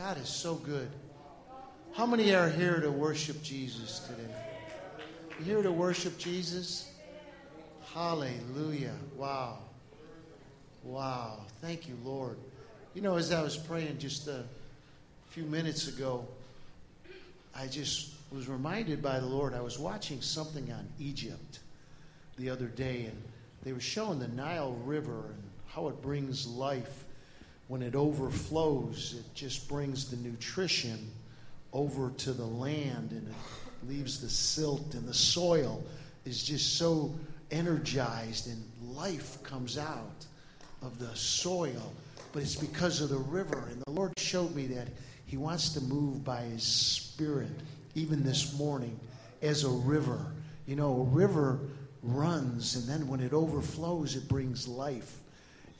God is so good. How many are here to worship Jesus today? You here to worship Jesus? Hallelujah. Wow. Wow. Thank you, Lord. You know, as I was praying just a few minutes ago, I just was reminded by the Lord. I was watching something on Egypt the other day, and they were showing the Nile River and how it brings life when it overflows, it just brings the nutrition over to the land and it leaves the silt and the soil is just so energized and life comes out of the soil. But it's because of the river. And the Lord showed me that He wants to move by His Spirit, even this morning, as a river. You know, a river runs, and then when it overflows, it brings life.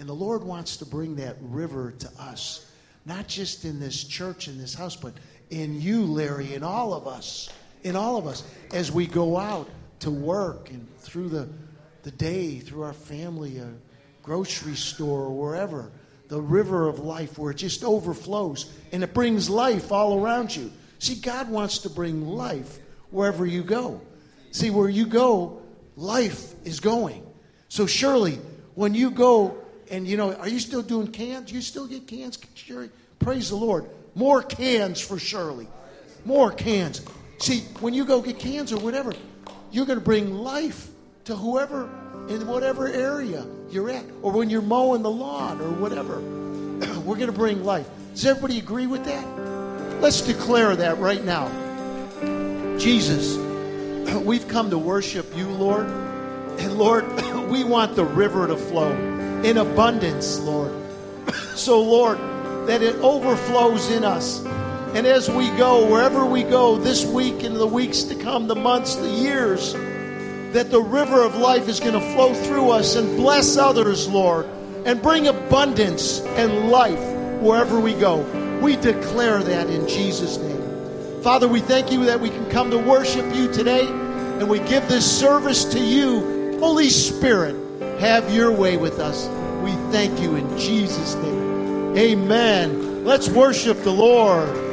And the Lord wants to bring that river to us, not just in this church, in this house, but in you, Larry, in all of us, in all of us, as we go out to work and through the, the day, through our family, a grocery store, or wherever. The river of life where it just overflows and it brings life all around you. See, God wants to bring life wherever you go. See, where you go, life is going. So, surely, when you go and you know, are you still doing cans? You still get cans, Sherry? Praise the Lord. More cans for Shirley. More cans. See, when you go get cans or whatever, you're going to bring life to whoever in whatever area you're at, or when you're mowing the lawn or whatever. We're going to bring life. Does everybody agree with that? Let's declare that right now. Jesus, we've come to worship you, Lord. And Lord, we want the river to flow in abundance, Lord. So, Lord, that it overflows in us. And as we go, wherever we go this week and the weeks to come, the months, the years, that the river of life is going to flow through us and bless others, Lord, and bring abundance and life wherever we go. We declare that in Jesus' name. Father, we thank you that we can come to worship you today, and we give this service to you. Holy Spirit, have your way with us. We thank you in Jesus' name. Amen. Let's worship the Lord.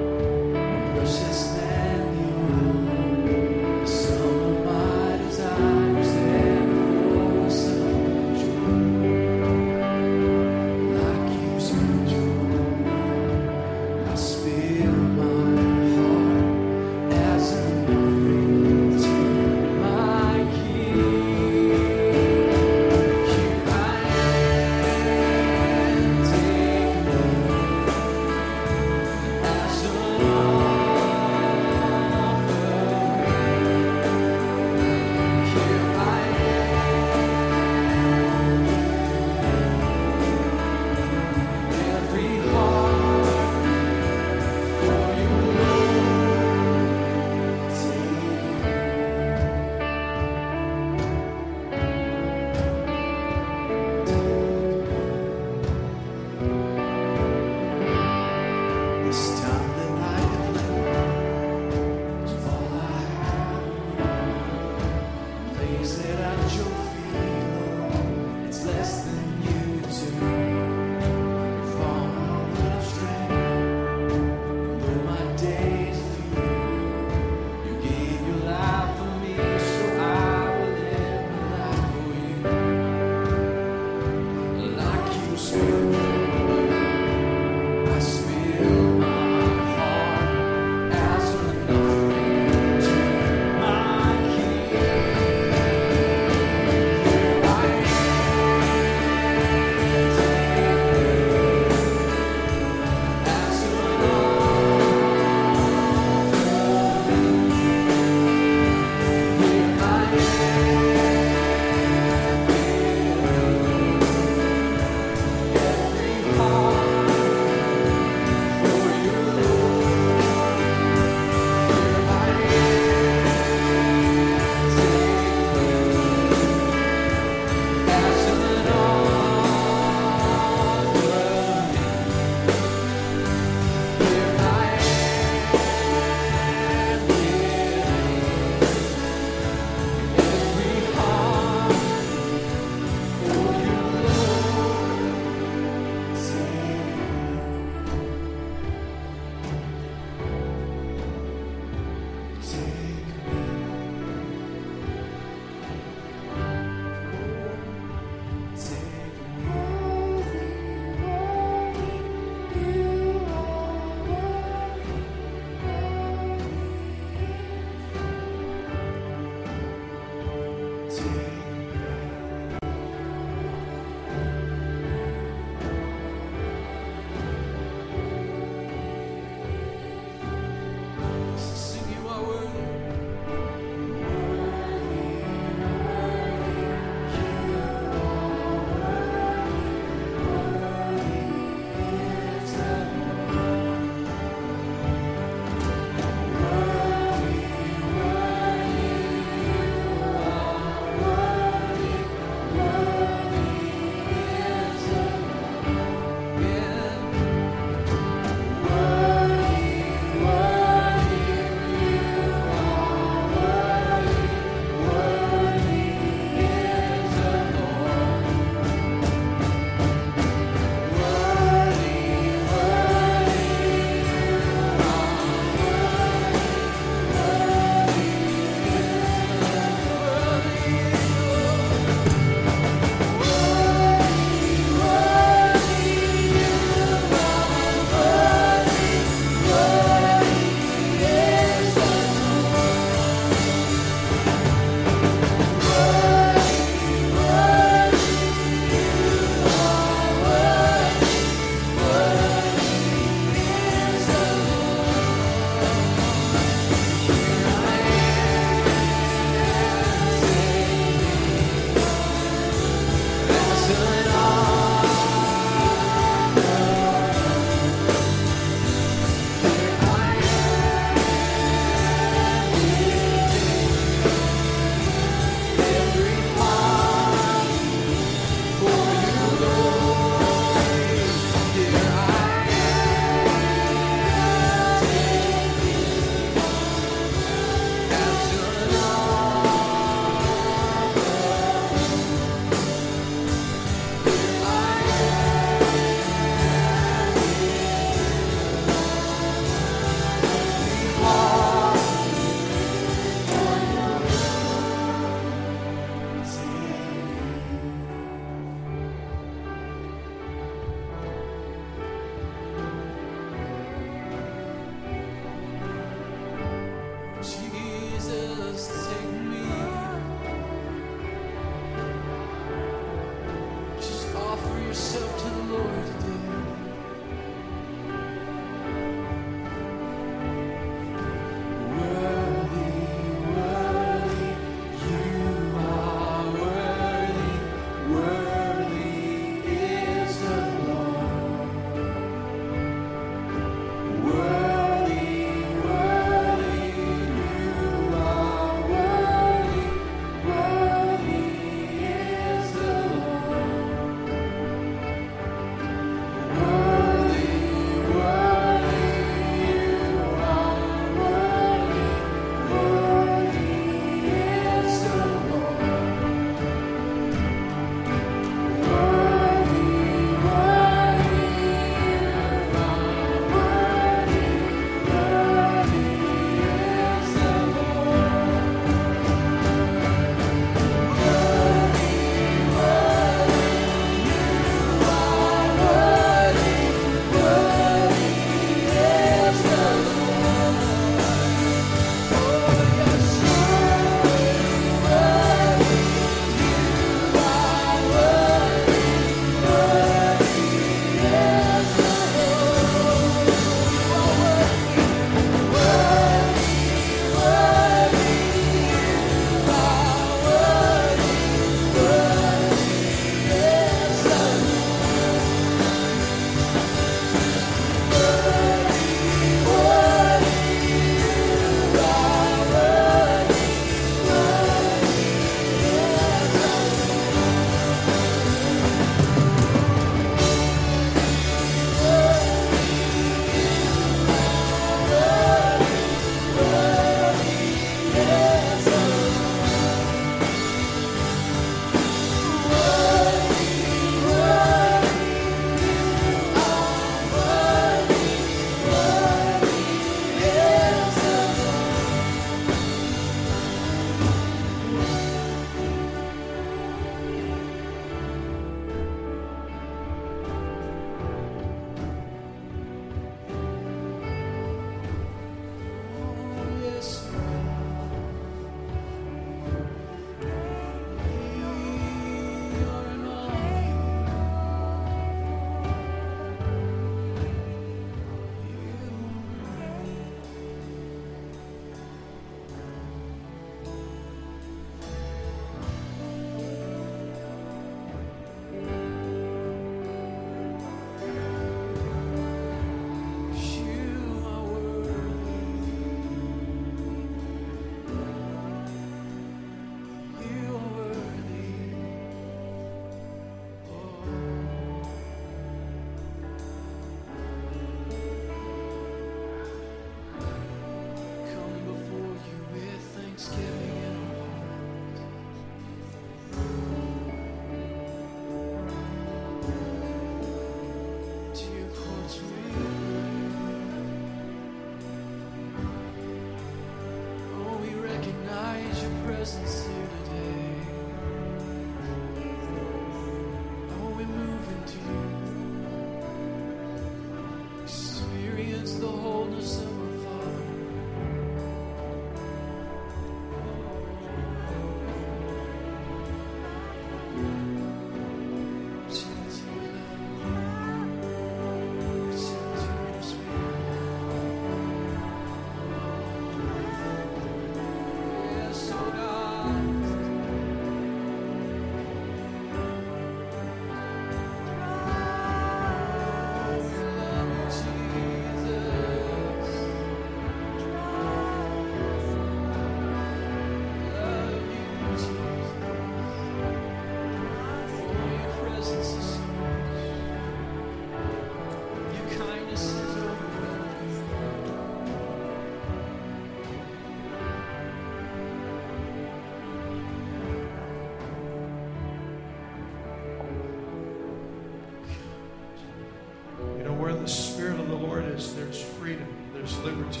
There's freedom, there's liberty.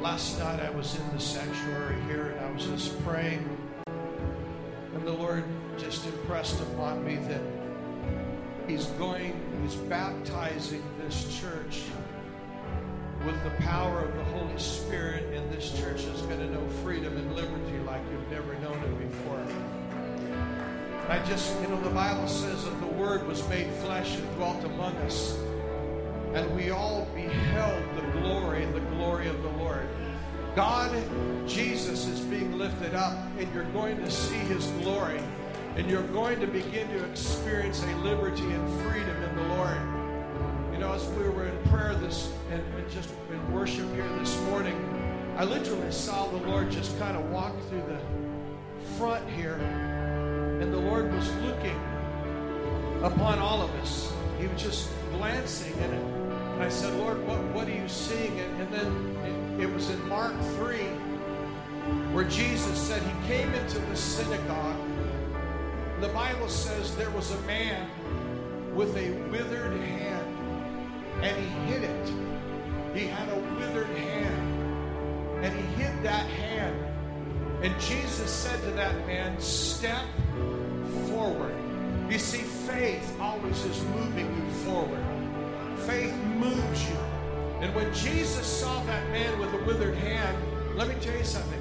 Last night I was in the sanctuary here and I was just praying, and the Lord just impressed upon me that He's going, He's baptizing this church with the power of the Holy Spirit, and this church is going to know freedom and liberty like you've never known it before. I just, you know, the Bible says that the Word was made flesh and dwelt among us. And we all beheld the glory, the glory of the Lord. God, Jesus is being lifted up, and you're going to see his glory. And you're going to begin to experience a liberty and freedom in the Lord. You know, as we were in prayer this and, and just in worship here this morning, I literally saw the Lord just kind of walk through the front here and the Lord was looking upon all of us. He was just glancing. And I said, Lord, what, what are you seeing? And, and then it, it was in Mark 3 where Jesus said he came into the synagogue. The Bible says there was a man with a withered hand, and he hid it. He had a withered hand, and he hid that hand. And Jesus said to that man, Step forward. You see, faith always is moving you forward. Faith moves you. And when Jesus saw that man with a withered hand, let me tell you something.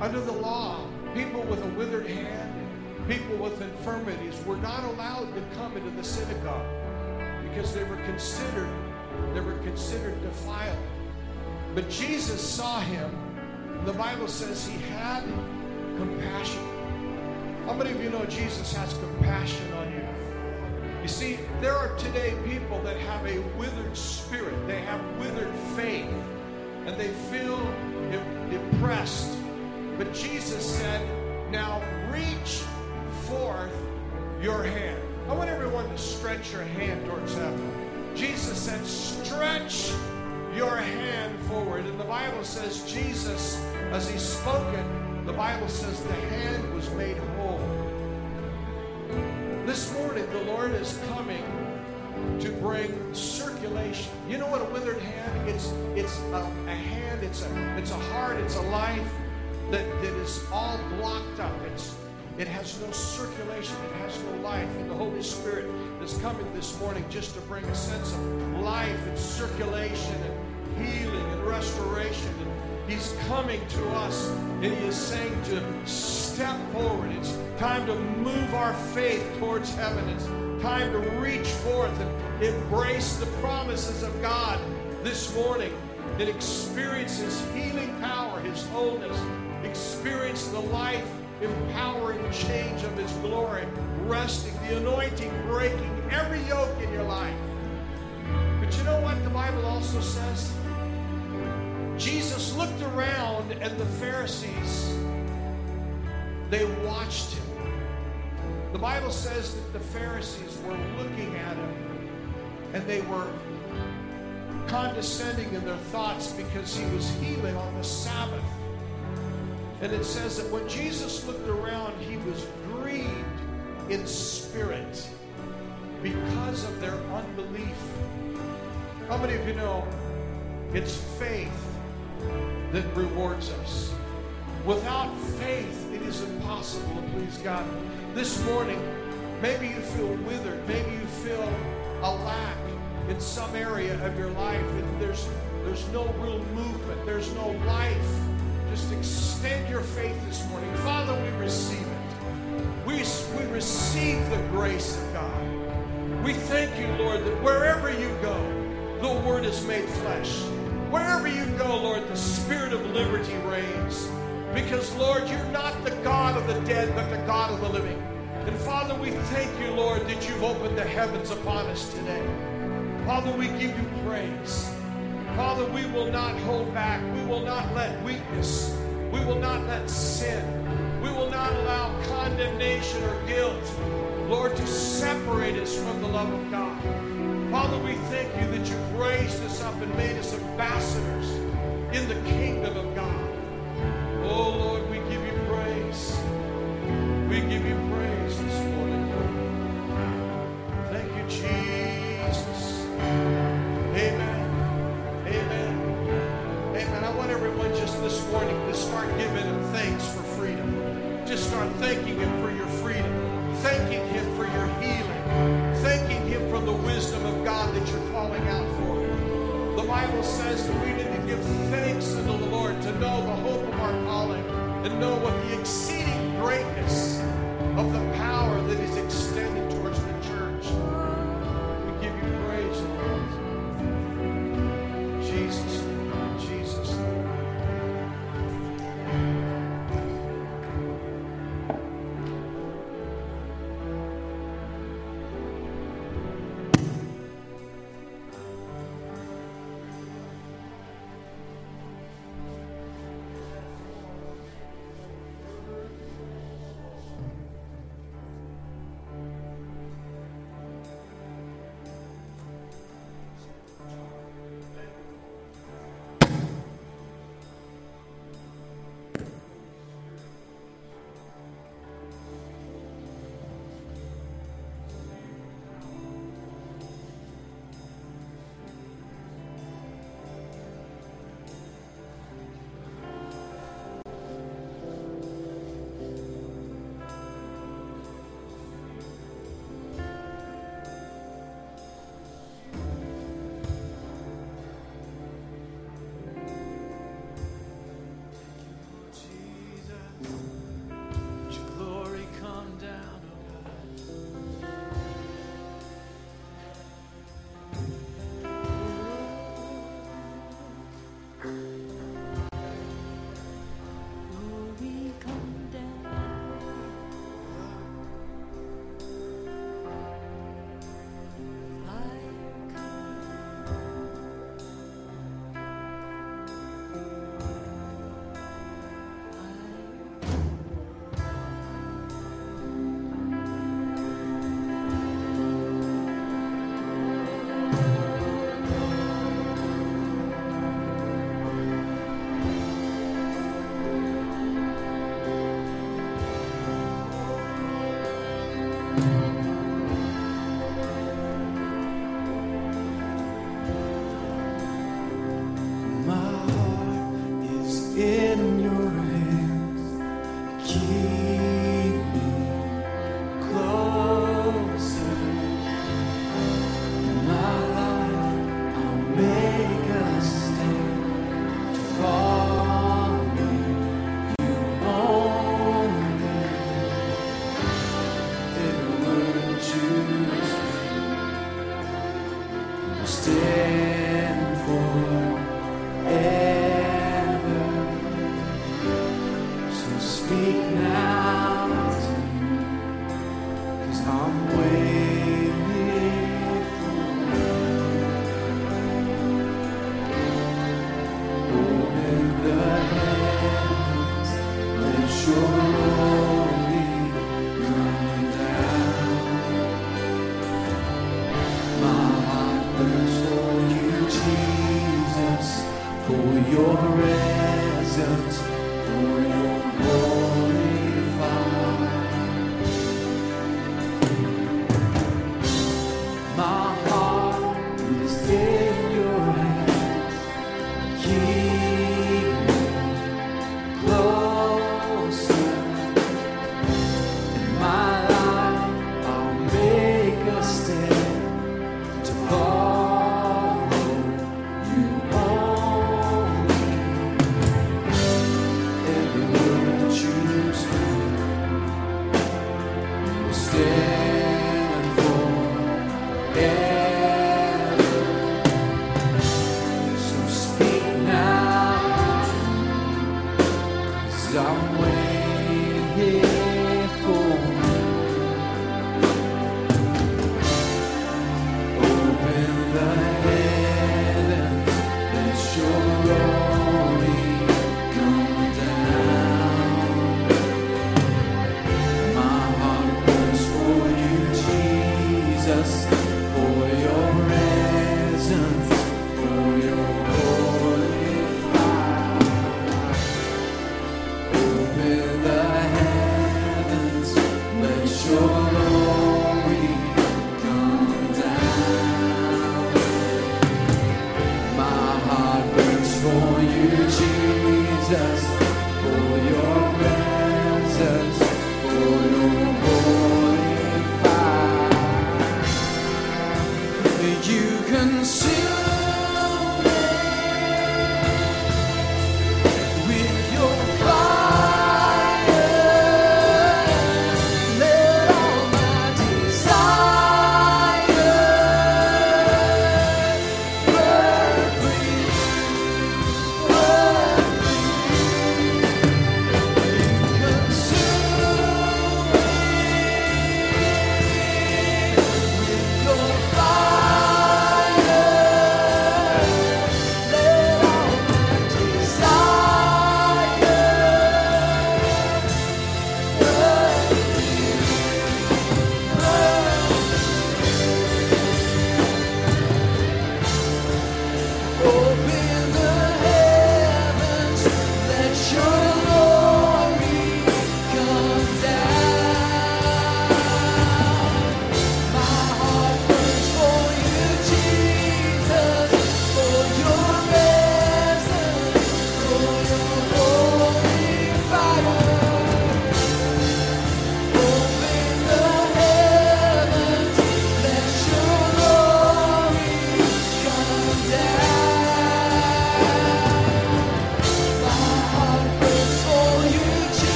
Under the law, people with a withered hand, people with infirmities were not allowed to come into the synagogue because they were considered they were considered defiled. But Jesus saw him. The Bible says he had compassion. How many of you know Jesus has compassion on you? See, there are today people that have a withered spirit, they have withered faith, and they feel depressed. But Jesus said, Now reach forth your hand. I want everyone to stretch your hand towards heaven. Jesus said, Stretch your hand forward. And the Bible says, Jesus, as he spoke it, the Bible says the hand was made whole. The Lord is coming to bring circulation. You know what a withered hand? It's it's a, a hand. It's a it's a heart. It's a life that, that is all blocked up. It's it has no circulation. It has no life. And the Holy Spirit is coming this morning just to bring a sense of life and circulation and healing and restoration and He's coming to us and He is saying to step forward. It's time to move our faith towards heaven. It's time to reach forth and embrace the promises of God this morning and experience His healing power, His wholeness, experience the life empowering change of His glory, resting, the anointing breaking every yoke in your life. But you know what the Bible also says? Jesus looked around and the Pharisees, they watched him. The Bible says that the Pharisees were looking at him and they were condescending in their thoughts because he was healing on the Sabbath. And it says that when Jesus looked around, he was grieved in spirit because of their unbelief. How many of you know it's faith that rewards us. Without faith, it is impossible to please God. This morning, maybe you feel withered. Maybe you feel a lack in some area of your life, and there's there's no real movement. There's no life. Just extend your faith this morning. Father, we receive it. We, we receive the grace of God. We thank you, Lord, that wherever you go, the Word is made flesh. Wherever you go, Lord, the spirit of liberty reigns. Because, Lord, you're not the God of the dead, but the God of the living. And Father, we thank you, Lord, that you've opened the heavens upon us today. Father, we give you praise. Father, we will not hold back. We will not let weakness, we will not let sin, we will not allow condemnation or guilt, Lord, to separate us from the love of God. Father, we thank you that you've raised us up and made us ambassadors in the kingdom of God. Bible says that we need to give thanks to the Lord.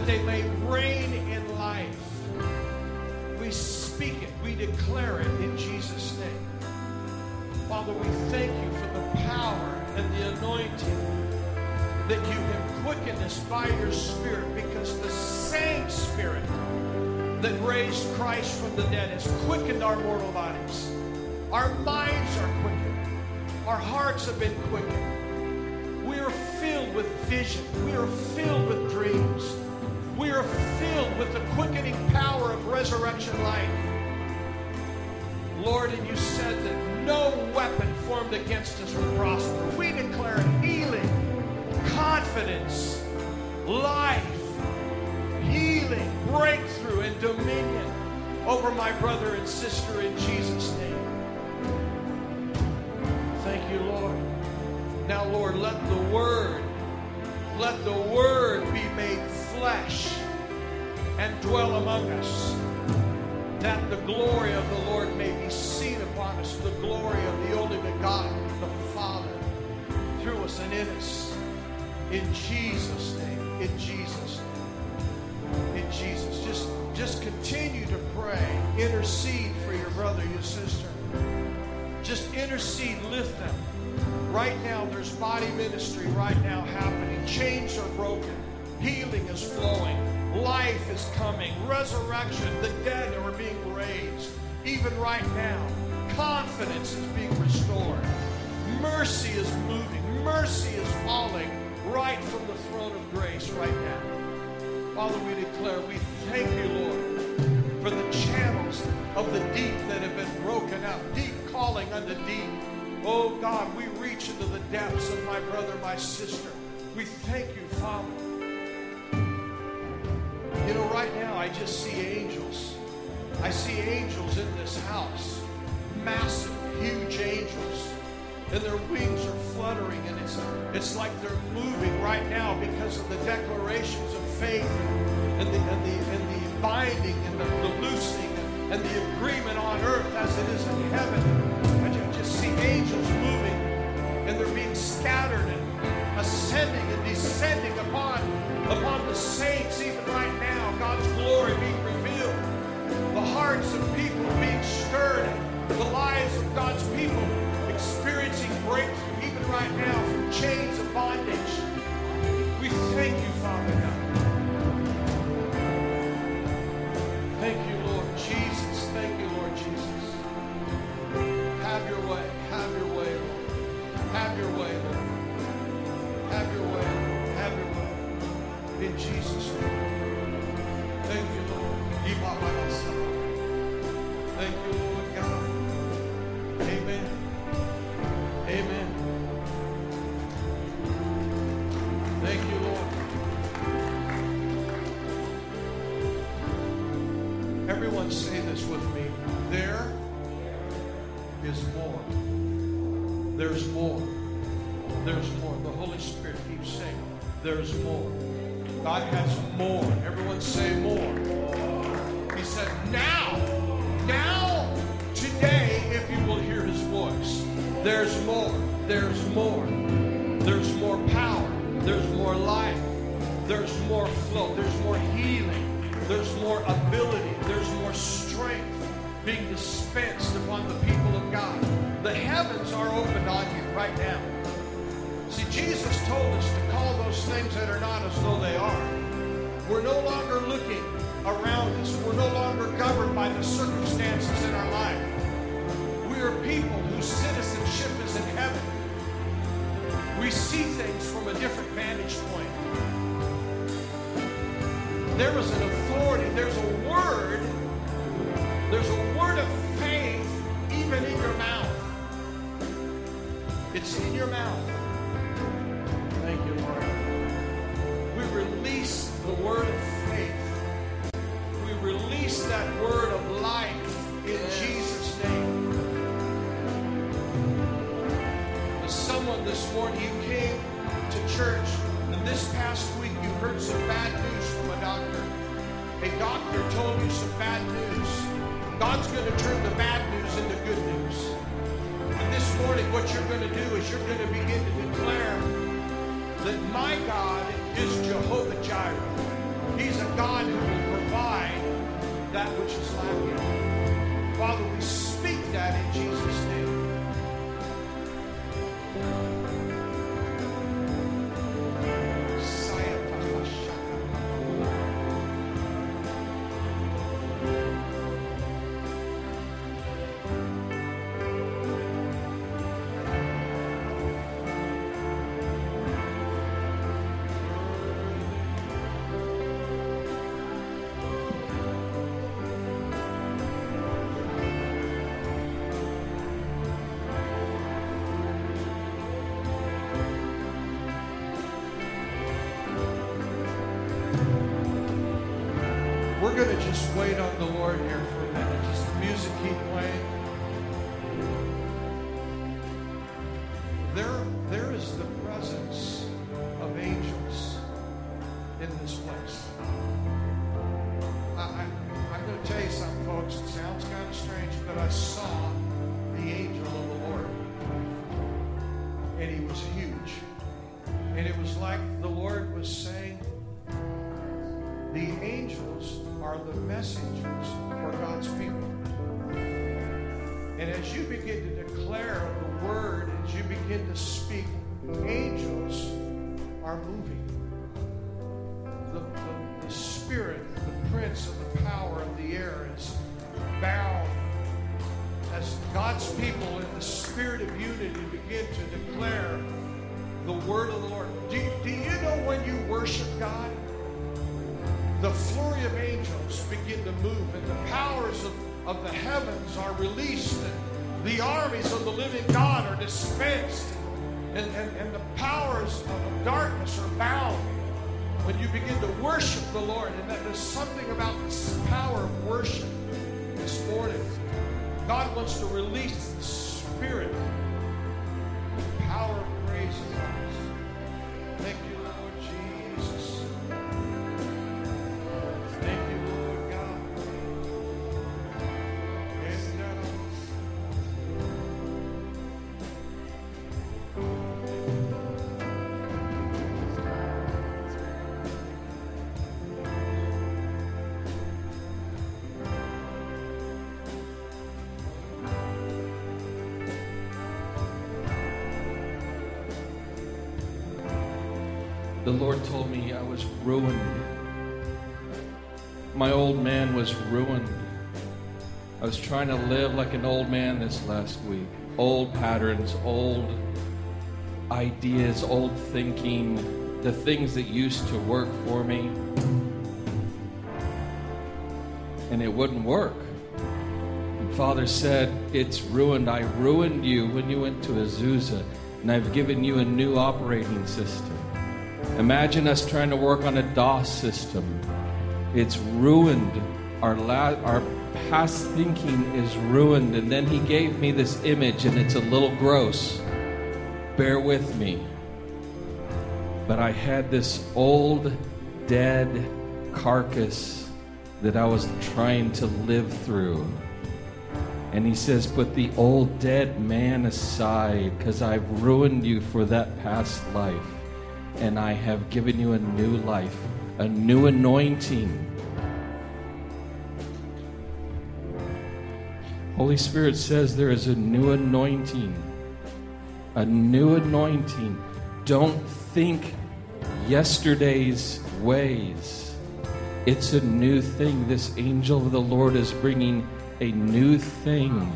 That they may reign in life. We speak it, we declare it in Jesus' name. Father, we thank you for the power and the anointing that you have quickened us by your Spirit because the same Spirit that raised Christ from the dead has quickened our mortal bodies. Our minds are quickened, our hearts have been quickened. We are filled with vision. We are filled with dreams. We are filled with the quickening power of resurrection life. Lord, and you said that no weapon formed against us will prosper. We declare healing, confidence, life, healing, breakthrough, and dominion over my brother and sister in Jesus' name. Thank you, Lord. Now, Lord, let the word, let the word be made flesh and dwell among us, that the glory of the Lord may be seen upon us, the glory of the only begotten, the Father, through us and in us. In Jesus' name, in Jesus' name, in Jesus. Just, just continue to pray, intercede for your brother, your sister. Just intercede, lift them. Right now, there's body ministry right now happening. Chains are broken. Healing is flowing. Life is coming. Resurrection. The dead are being raised. Even right now, confidence is being restored. Mercy is moving. Mercy is falling right from the throne of grace right now. Father, we declare, we thank you, Lord, for the channels of the deep that have been broken up, deep calling unto deep. Oh God, we reach into the depths of my brother, my sister. We thank you, Father. You know, right now I just see angels. I see angels in this house. Massive, huge angels. And their wings are fluttering, and it's, it's like they're moving right now because of the declarations of faith and the, and the, and the binding and the, the loosing and, the agreement on earth as it is in heaven. I ju- just see angels moving, and they're being scattered and ascending and descending upon, upon the saints even right now. God's glory being revealed the hearts of people being stirred, the lives of God's people experiencing breakthrough, even right now, from chains of bondage. We thank you, Father God. Thank you, Lord Jesus. Thank you, Lord Jesus. Have your way. Have your way, Lord. Have your way, Lord. Have your way. Have your way. In Jesus' name. Thank you, Lord. Thank you, Lord God. Amen. Amen. Thank you, Lord. Everyone say this with me. There is more. There's more. There's more. The Holy Spirit keeps saying, there's more. God has more. Everyone say more. He said, now, now, today, if you will hear his voice, there's more. There's more. There's more power. There's more life. There's more flow. There's more healing. There's more ability. There's more strength being dispensed upon the people of God. The heavens are opened on you right now. Jesus told us to call those things that are not as though they are. We're no longer looking around us. We're no longer governed by the circumstances in our life. We are people whose citizenship is in heaven. We see things from a different vantage point. There is an authority, there's a word, there's a word of faith even in your mouth. It's in your mouth. This morning, you came to church, and this past week you heard some bad news from a doctor. A doctor told you some bad news. God's going to turn the bad news into good news. And this morning, what you're going to do is you're going to begin to declare that my God is Jehovah Jireh. He's a God who will provide that which is lacking. Father, we speak that in Jesus' like the Lord was saying, the angels are the messengers for God's people. And as you begin to declare the word, as you begin to speak, angels are moving. The, the, the spirit, the prince of the power of the air is bound as God's people in the spirit of unity begin to declare the word of the Lord. Do, do you know when you worship God? the flurry of angels begin to move and the powers of of the heavens are released and the armies of the living God are dispensed and, and, and the powers of darkness are bound when you begin to worship the Lord. And that there's something about this power of worship this morning. God wants to release the spirit, the power of praise the Lord told me I was ruined. My old man was ruined. I was trying to live like an old man this last week. Old patterns, old ideas, old thinking, the things that used to work for me. And it wouldn't work. Father said, It's ruined. I ruined you when you went to Azusa, and I've given you a new operating system. Imagine us trying to work on a DOS system. It's ruined. Our, la- our past thinking is ruined. And then he gave me this image, and it's a little gross. Bear with me. But I had this old, dead carcass that I was trying to live through. And he says, Put the old dead man aside, because I've ruined you for that past life and I have given you a new life, a new anointing. Holy Spirit says there is a new anointing. A new anointing. Don't think yesterday's ways. It's a new thing. This angel of the Lord is bringing a new thing.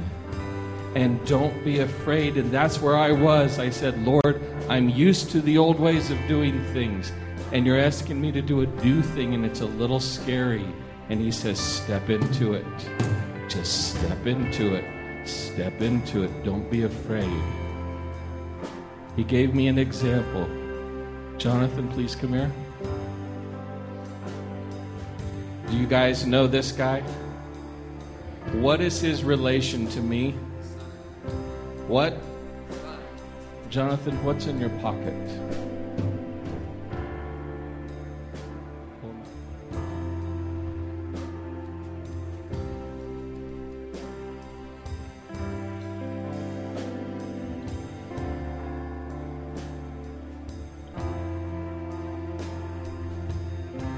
And don't be afraid. And that's where I was. I said, Lord, I'm used to the old ways of doing things. And you're asking me to do a new thing, and it's a little scary. And he says, Step into it. Just step into it. Step into it. Don't be afraid. He gave me an example. Jonathan, please come here. Do you guys know this guy? What is his relation to me? What? Jonathan, what's in your pocket?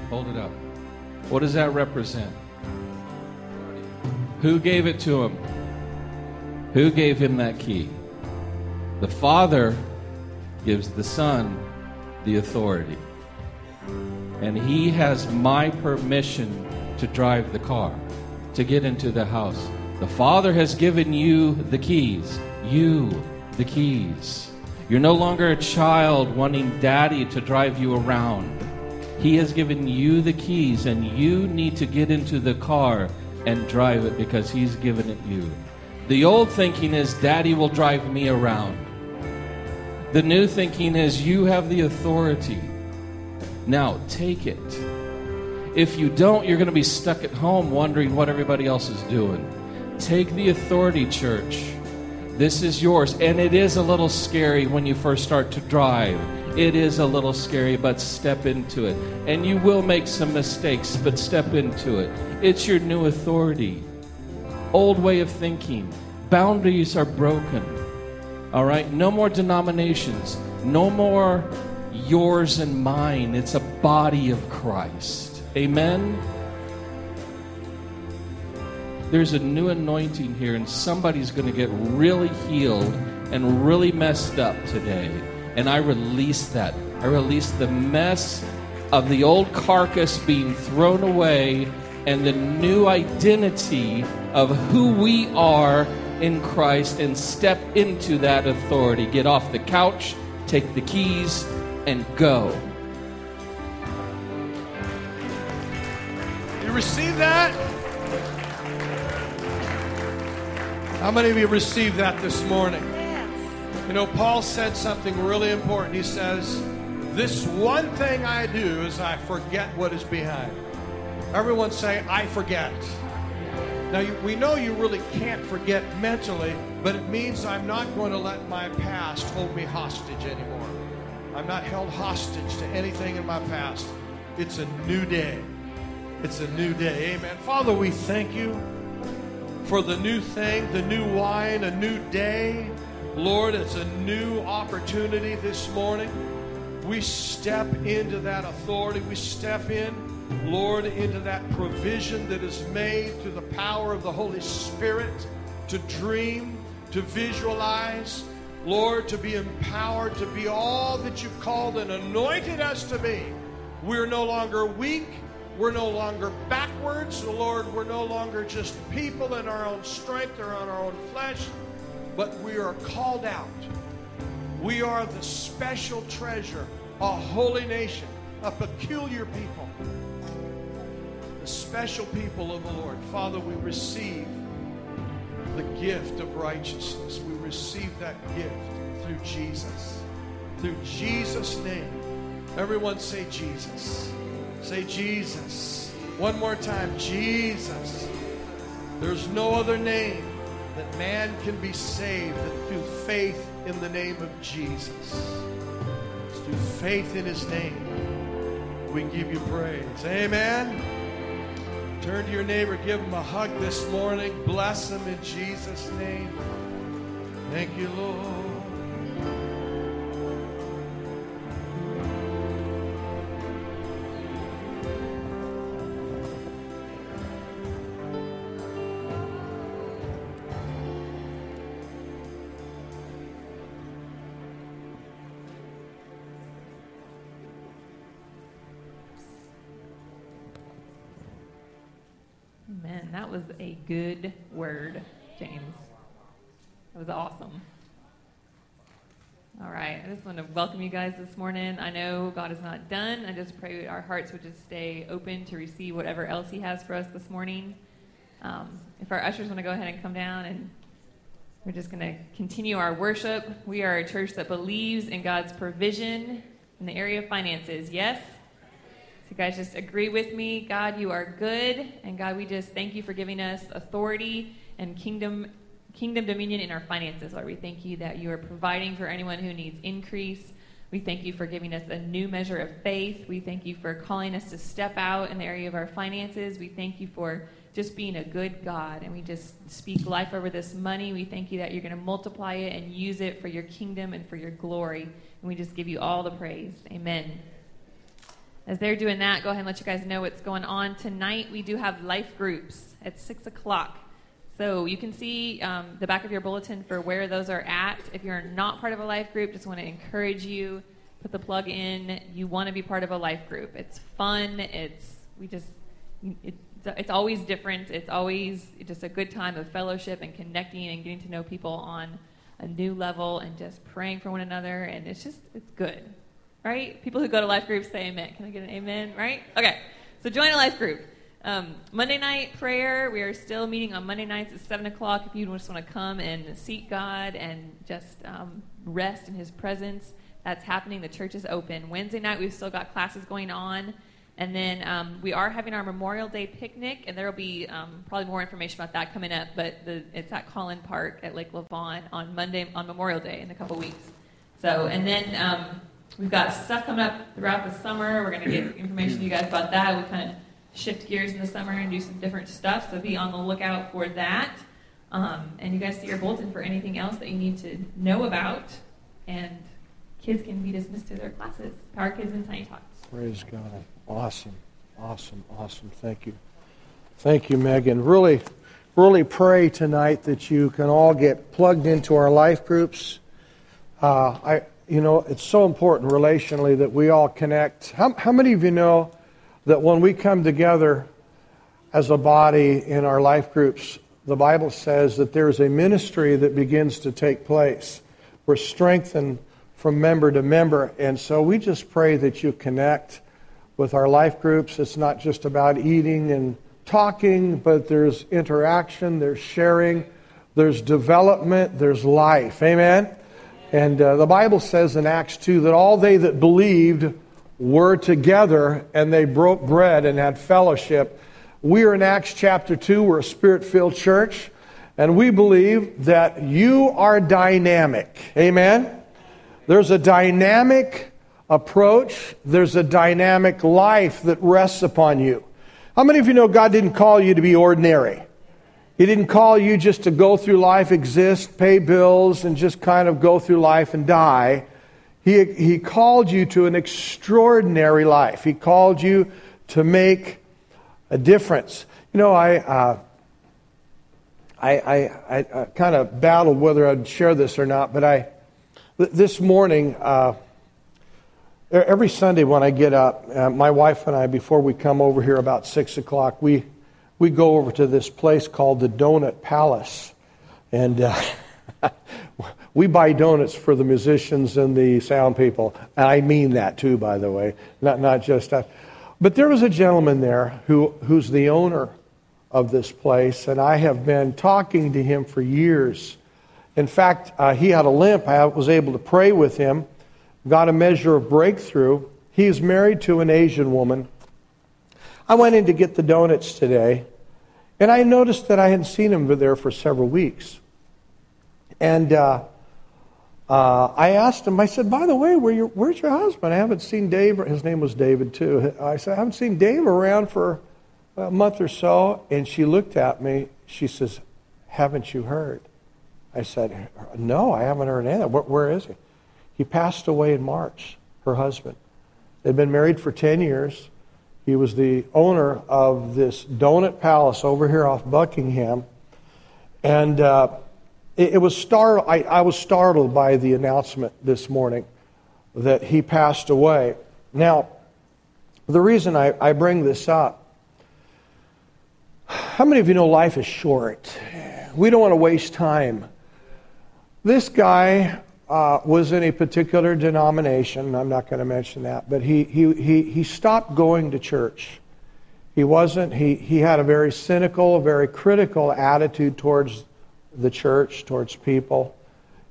Hold it up. What does that represent? Who gave it to him? Who gave him that key? The Father gives the Son the authority. And He has my permission to drive the car, to get into the house. The Father has given you the keys. You, the keys. You're no longer a child wanting daddy to drive you around. He has given you the keys, and you need to get into the car and drive it because He's given it you. The old thinking is, Daddy will drive me around. The new thinking is, you have the authority. Now, take it. If you don't, you're going to be stuck at home wondering what everybody else is doing. Take the authority, church. This is yours. And it is a little scary when you first start to drive. It is a little scary, but step into it. And you will make some mistakes, but step into it. It's your new authority. Old way of thinking. Boundaries are broken. All right? No more denominations. No more yours and mine. It's a body of Christ. Amen? There's a new anointing here, and somebody's going to get really healed and really messed up today. And I release that. I release the mess of the old carcass being thrown away and the new identity of who we are in Christ and step into that authority. Get off the couch, take the keys, and go. You receive that? How many of you received that this morning? You know, Paul said something really important. He says, This one thing I do is I forget what is behind. Everyone say, I forget. Now, you, we know you really can't forget mentally, but it means I'm not going to let my past hold me hostage anymore. I'm not held hostage to anything in my past. It's a new day. It's a new day. Amen. Father, we thank you for the new thing, the new wine, a new day. Lord, it's a new opportunity this morning. We step into that authority. We step in, Lord, into that provision that is made through the power of the Holy Spirit to dream, to visualize, Lord, to be empowered, to be all that you've called and anointed us to be. We're no longer weak. We're no longer backwards. Lord, we're no longer just people in our own strength or on our own flesh, but we are called out. We are the special treasure, a holy nation, a peculiar people, special people of the Lord. Father, we receive the gift of righteousness. We receive that gift through Jesus. Through Jesus' name. Everyone say Jesus. Say Jesus. One more time, Jesus. There's no other name that man can be saved than through faith in the name of Jesus. It's through faith in his name we give you praise. Amen. Turn to your neighbor, give him a hug this morning. Bless him in Jesus' name. Thank you, Lord. That was a good word, James. That was awesome. All right. I just want to welcome you guys this morning. I know God is not done. I just pray our hearts would just stay open to receive whatever else He has for us this morning. Um, if our ushers want to go ahead and come down and we're just going to continue our worship. We are a church that believes in God's provision in the area of finances. Yes? So, guys, just agree with me. God, you are good. And God, we just thank you for giving us authority and kingdom, kingdom dominion in our finances. Lord, we thank you that you are providing for anyone who needs increase. We thank you for giving us a new measure of faith. We thank you for calling us to step out in the area of our finances. We thank you for just being a good God. And we just speak life over this money. We thank you that you're going to multiply it and use it for your kingdom and for your glory. And we just give you all the praise. Amen. As they're doing that, go ahead and let you guys know what's going on. Tonight, we do have life groups at 6 o'clock. So you can see um, the back of your bulletin for where those are at. If you're not part of a life group, just want to encourage you, put the plug in. You want to be part of a life group. It's fun. It's, we just, it, it's always different. It's always just a good time of fellowship and connecting and getting to know people on a new level and just praying for one another. And it's just, it's good right? People who go to life groups say amen. Can I get an amen, right? Okay, so join a life group. Um, Monday night prayer, we are still meeting on Monday nights at 7 o'clock. If you just want to come and seek God and just um, rest in His presence, that's happening. The church is open. Wednesday night, we've still got classes going on. And then um, we are having our Memorial Day picnic, and there will be um, probably more information about that coming up. But the, it's at Collin Park at Lake Lavon on Monday, on Memorial Day in a couple weeks. So, and then um, We've got stuff coming up throughout the summer. We're going to get information to you guys about that. We kind of shift gears in the summer and do some different stuff, so be on the lookout for that. Um, and you guys see your bulletin for anything else that you need to know about. And kids can be dismissed to their classes. Power Kids and Tiny Talks. Praise God. Awesome. Awesome. Awesome. Thank you. Thank you, Megan. Really, really pray tonight that you can all get plugged into our life groups. Uh, I, you know, it's so important relationally that we all connect. How, how many of you know that when we come together as a body in our life groups, the Bible says that there's a ministry that begins to take place. We're strengthened from member to member. And so we just pray that you connect with our life groups. It's not just about eating and talking, but there's interaction, there's sharing, there's development, there's life. Amen? And uh, the Bible says in Acts 2 that all they that believed were together and they broke bread and had fellowship. We are in Acts chapter 2. We're a spirit filled church. And we believe that you are dynamic. Amen? There's a dynamic approach, there's a dynamic life that rests upon you. How many of you know God didn't call you to be ordinary? He didn't call you just to go through life, exist, pay bills, and just kind of go through life and die. He, he called you to an extraordinary life. He called you to make a difference. You know, I, uh, I, I, I, I kind of battled whether I'd share this or not, but I, this morning, uh, every Sunday when I get up, uh, my wife and I, before we come over here about 6 o'clock, we, we go over to this place called the Donut Palace. And uh, we buy donuts for the musicians and the sound people. And I mean that too, by the way, not, not just us. But there was a gentleman there who, who's the owner of this place, and I have been talking to him for years. In fact, uh, he had a limp. I was able to pray with him, got a measure of breakthrough. He's married to an Asian woman. I went in to get the donuts today, and I noticed that I hadn't seen him there for several weeks. And uh, uh, I asked him, I said, by the way, where your, where's your husband? I haven't seen Dave. His name was David, too. I said, I haven't seen Dave around for a month or so. And she looked at me. She says, Haven't you heard? I said, No, I haven't heard anything. Where, where is he? He passed away in March, her husband. They'd been married for 10 years. He was the owner of this donut palace over here off Buckingham. And uh, it, it, was startled, I, I was startled by the announcement this morning that he passed away. Now, the reason I, I bring this up, how many of you know life is short? We don't want to waste time. This guy uh, was in a particular denomination. I'm not going to mention that, but he, he, he, he stopped going to church. He wasn't, he, he had a very cynical, very critical attitude towards the church, towards people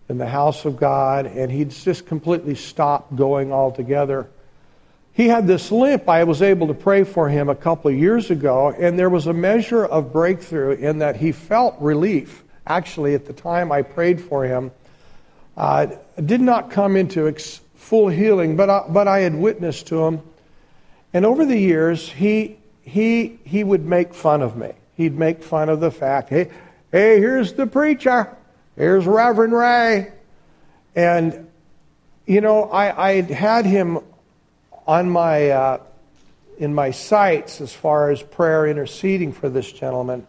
in the house of God, and he'd just completely stopped going altogether. He had this limp. I was able to pray for him a couple of years ago, and there was a measure of breakthrough in that he felt relief. Actually, at the time I prayed for him, uh, did not come into ex- full healing, but I, but I had witnessed to him. And over the years, he, he, he would make fun of me. He'd make fun of the fact, hey, hey, here's the preacher. Here's Reverend Ray. And, you know, I, I had him on my, uh, in my sights as far as prayer interceding for this gentleman.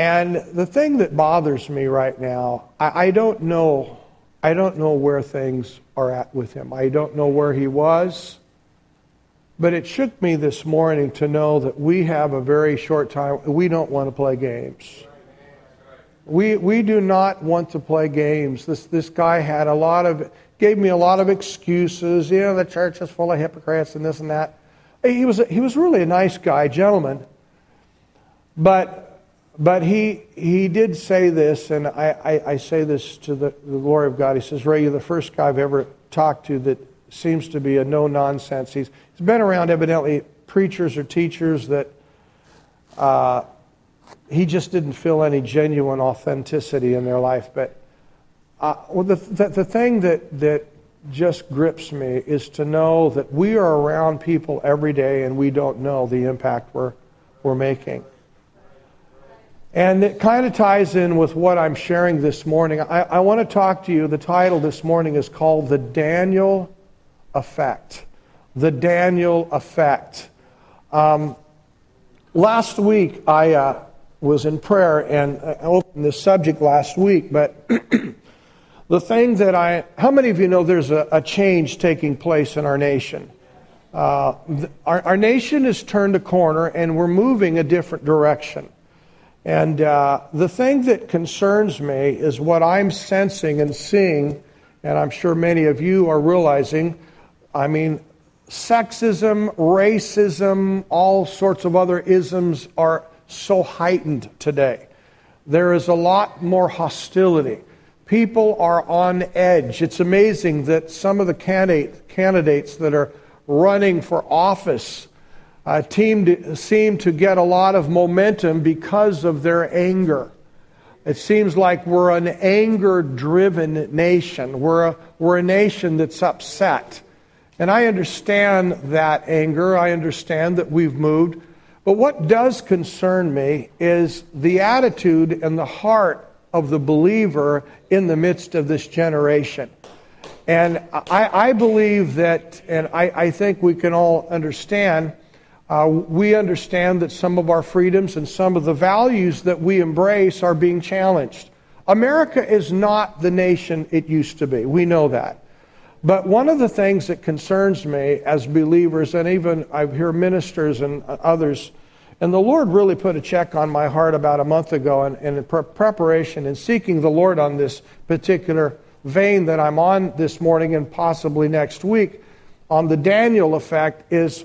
And the thing that bothers me right now, I, I, don't know, I don't know where things are at with him. I don't know where he was. But it shook me this morning to know that we have a very short time. We don't want to play games. We, we do not want to play games. This, this guy had a lot of, gave me a lot of excuses. You know, the church is full of hypocrites and this and that. He was, he was really a nice guy, gentleman. But but he, he did say this, and I, I, I say this to the, the, glory of God. He says, Ray, you're the first guy I've ever talked to that seems to be a no nonsense. He's, he's been around, evidently, preachers or teachers that uh, he just didn't feel any genuine authenticity in their life. But uh, well, the, the, the thing that, that just grips me is to know that we are around people every day and we don't know the impact we're, we're making. And it kind of ties in with what I'm sharing this morning. I, I want to talk to you. The title this morning is called The Daniel Effect. The Daniel Effect. Um, last week, I uh, was in prayer and I opened this subject last week, but the thing that I. How many of you know there's a, a change taking place in our nation? Uh, our, our nation has turned a corner and we're moving a different direction. And uh, the thing that concerns me is what I'm sensing and seeing, and I'm sure many of you are realizing. I mean, sexism, racism, all sorts of other isms are so heightened today. there is a lot more hostility. People are on edge. It's amazing that some of the candidate, candidates that are running for office uh, to, seem to get a lot of momentum because of their anger. It seems like we're an anger driven nation. We're a, we're a nation that's upset. And I understand that anger. I understand that we've moved. But what does concern me is the attitude and the heart of the believer in the midst of this generation. And I, I believe that, and I, I, think we can all understand, uh, we understand that some of our freedoms and some of the values that we embrace are being challenged. America is not the nation it used to be. We know that. But one of the things that concerns me as believers, and even I hear ministers and others, and the Lord really put a check on my heart about a month ago, and, in preparation and seeking the Lord on this particular vein that I'm on this morning and possibly next week on the Daniel effect is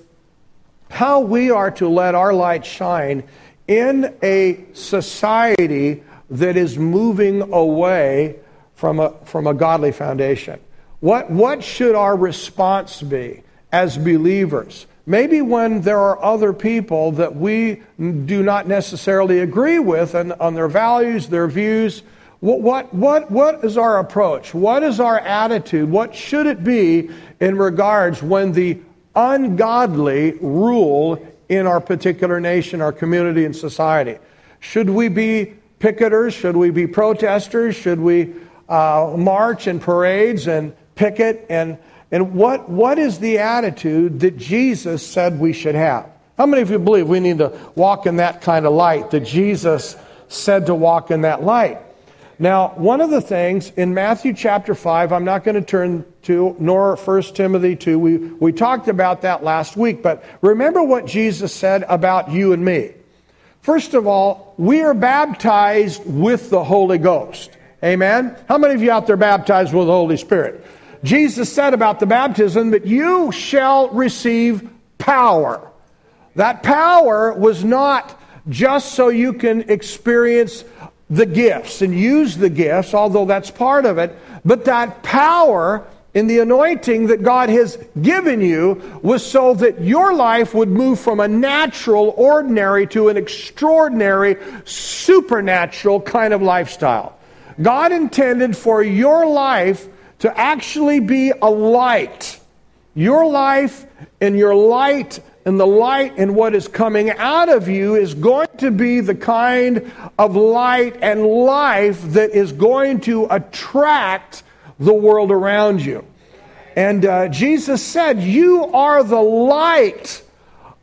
how we are to let our light shine in a society that is moving away from a, from a godly foundation. What, what should our response be as believers? Maybe when there are other people that we do not necessarily agree with and, on their values, their views, what, what, what, what is our approach? What is our attitude? What should it be in regards when the ungodly rule in our particular nation, our community, and society? Should we be picketers? Should we be protesters? Should we uh, march in parades and picket? And, and what, what is the attitude that Jesus said we should have? How many of you believe we need to walk in that kind of light that Jesus said to walk in that light? Now, one of the things in Matthew chapter 5, I'm not going to turn to, nor 1 Timothy 2. We, we talked about that last week, but remember what Jesus said about you and me. First of all, we are baptized with the Holy Ghost. Amen? How many of you out there baptized with the Holy Spirit? Jesus said about the baptism that you shall receive power. That power was not just so you can experience the gifts and use the gifts, although that's part of it, but that power in the anointing that God has given you was so that your life would move from a natural, ordinary to an extraordinary, supernatural kind of lifestyle. God intended for your life to actually be a light. Your life and your light and the light and what is coming out of you is going to be the kind of light and life that is going to attract the world around you. And uh, Jesus said, You are the light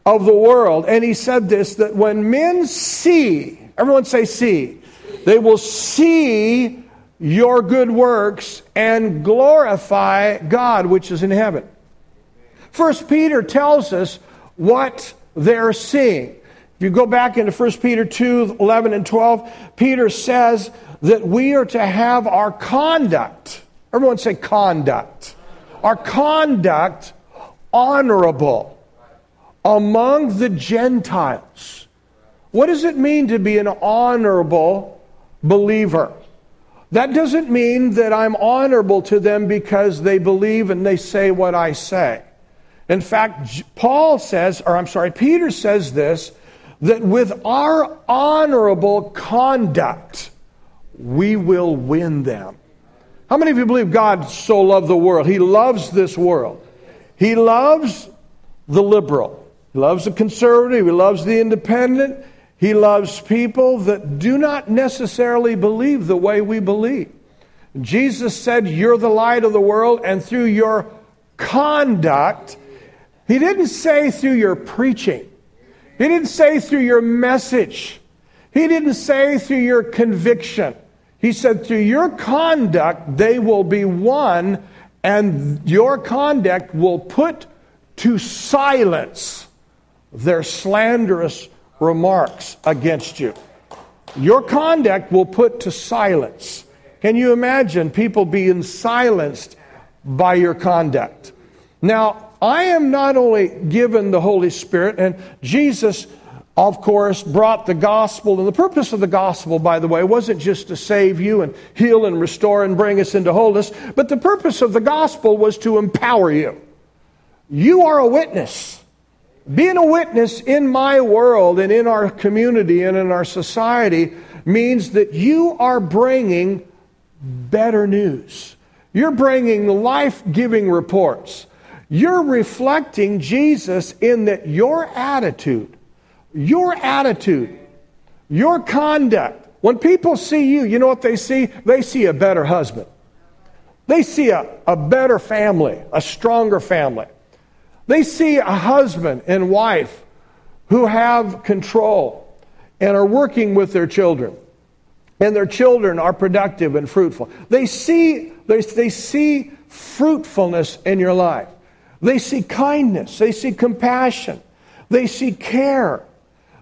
of the world. And he said this that when men see, everyone say, see, they will see your good works and glorify God which is in heaven. First Peter tells us what they're seeing. If you go back into 1 Peter 2 11 and 12, Peter says that we are to have our conduct, everyone say conduct, our conduct honorable among the Gentiles. What does it mean to be an honorable believer? That doesn't mean that I'm honorable to them because they believe and they say what I say. In fact, Paul says, or I'm sorry, Peter says this, that with our honorable conduct, we will win them. How many of you believe God so loved the world? He loves this world. He loves the liberal. He loves the conservative. He loves the independent. He loves people that do not necessarily believe the way we believe. Jesus said, You're the light of the world, and through your conduct, he didn't say through your preaching. He didn't say through your message. He didn't say through your conviction. He said through your conduct, they will be won, and your conduct will put to silence their slanderous remarks against you. Your conduct will put to silence. Can you imagine people being silenced by your conduct? Now, I am not only given the Holy Spirit, and Jesus of course, brought the gospel. And the purpose of the gospel, by the way, wasn't just to save you and heal and restore and bring us into wholeness, but the purpose of the gospel was to empower you. You are a witness. Being a witness in my world and in our community and in our society means that you are bringing better news. You're bringing life giving reports. You're reflecting Jesus in that your attitude, your attitude, your conduct, when people see you, you know what they see? They see a better husband. They see a, a better family, a stronger family. They see a husband and wife who have control and are working with their children. And their children are productive and fruitful. They see, they, they see fruitfulness in your life. They see kindness. They see compassion. They see care.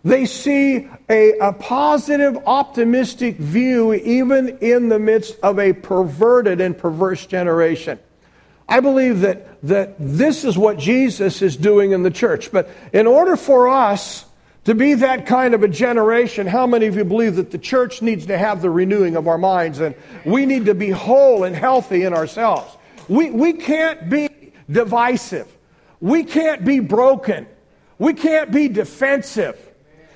They see a, a positive, optimistic view even in the midst of a perverted and perverse generation. I believe that, that this is what Jesus is doing in the church. But in order for us to be that kind of a generation, how many of you believe that the church needs to have the renewing of our minds and we need to be whole and healthy in ourselves? We, we can't be divisive. We can't be broken. We can't be defensive.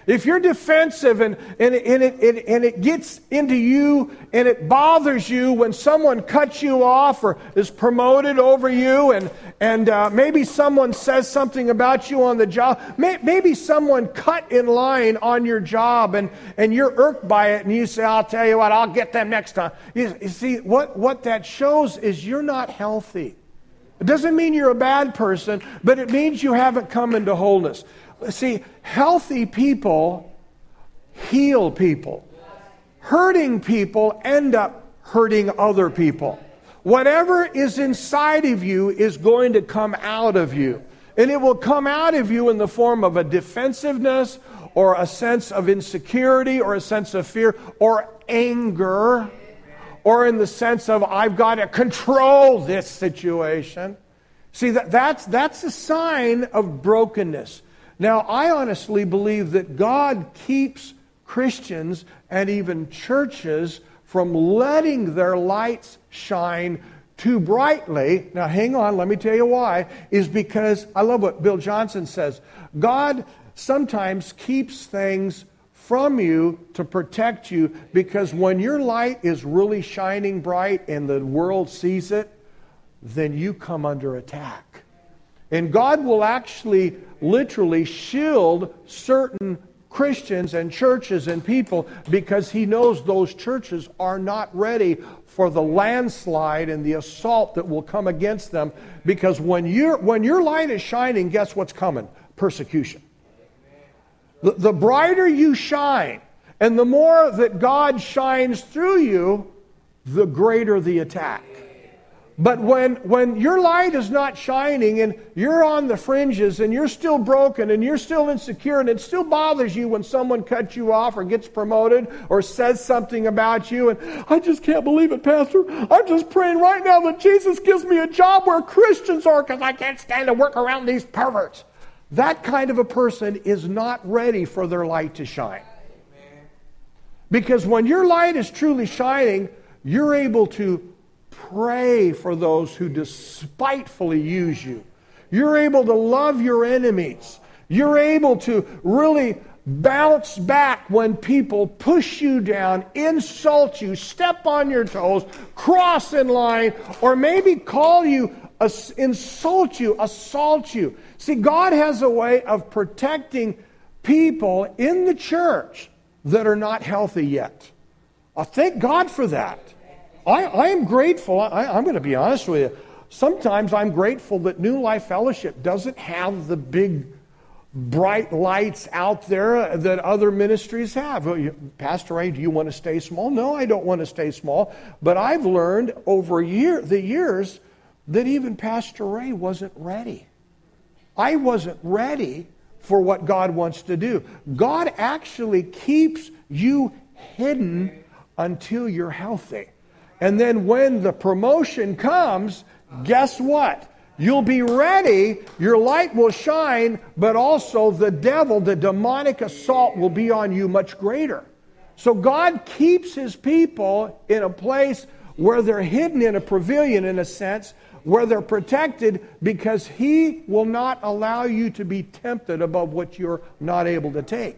If you're defensive and, and, and, it, it, and it gets into you and it bothers you when someone cuts you off or is promoted over you, and, and uh, maybe someone says something about you on the job, may, maybe someone cut in line on your job and, and you're irked by it, and you say, I'll tell you what, I'll get them next time. You, you see, what, what that shows is you're not healthy. It doesn't mean you're a bad person, but it means you haven't come into wholeness. See, healthy people heal people. Hurting people end up hurting other people. Whatever is inside of you is going to come out of you. And it will come out of you in the form of a defensiveness or a sense of insecurity or a sense of fear or anger or in the sense of I've got to control this situation. See, that, that's, that's a sign of brokenness. Now, I honestly believe that God keeps Christians and even churches from letting their lights shine too brightly. Now, hang on, let me tell you why. Is because I love what Bill Johnson says God sometimes keeps things from you to protect you because when your light is really shining bright and the world sees it, then you come under attack. And God will actually literally shield certain Christians and churches and people because He knows those churches are not ready for the landslide and the assault that will come against them. Because when, you when your light is shining, guess what's coming? Persecution. The, the brighter you shine, and the more that God shines through you, the greater the attack. But when, when your light is not shining and you're on the fringes and you're still broken and you're still insecure and it still bothers you when someone cuts you off or gets promoted or says something about you and I just can't believe it, Pastor. I'm just praying right now that Jesus gives me a job where Christians are because I can't stand to work around these perverts. That kind of a person is not ready for their light to shine. Because when your light is truly shining, you're able to pray for those who despitefully use you. You're able to love your enemies. You're able to really bounce back when people push you down, insult you, step on your toes, cross in line, or maybe call you, insult you, assault you. See, God has a way of protecting people in the church that are not healthy yet. I thank God for that. I, I am grateful. I, I'm going to be honest with you. Sometimes I'm grateful that New Life Fellowship doesn't have the big, bright lights out there uh, that other ministries have. Pastor Ray, do you want to stay small? No, I don't want to stay small. But I've learned over year, the years that even Pastor Ray wasn't ready. I wasn't ready for what God wants to do. God actually keeps you hidden until you're healthy. And then when the promotion comes, guess what? You'll be ready, your light will shine, but also the devil, the demonic assault will be on you much greater. So God keeps his people in a place where they're hidden in a pavilion, in a sense, where they're protected because he will not allow you to be tempted above what you're not able to take.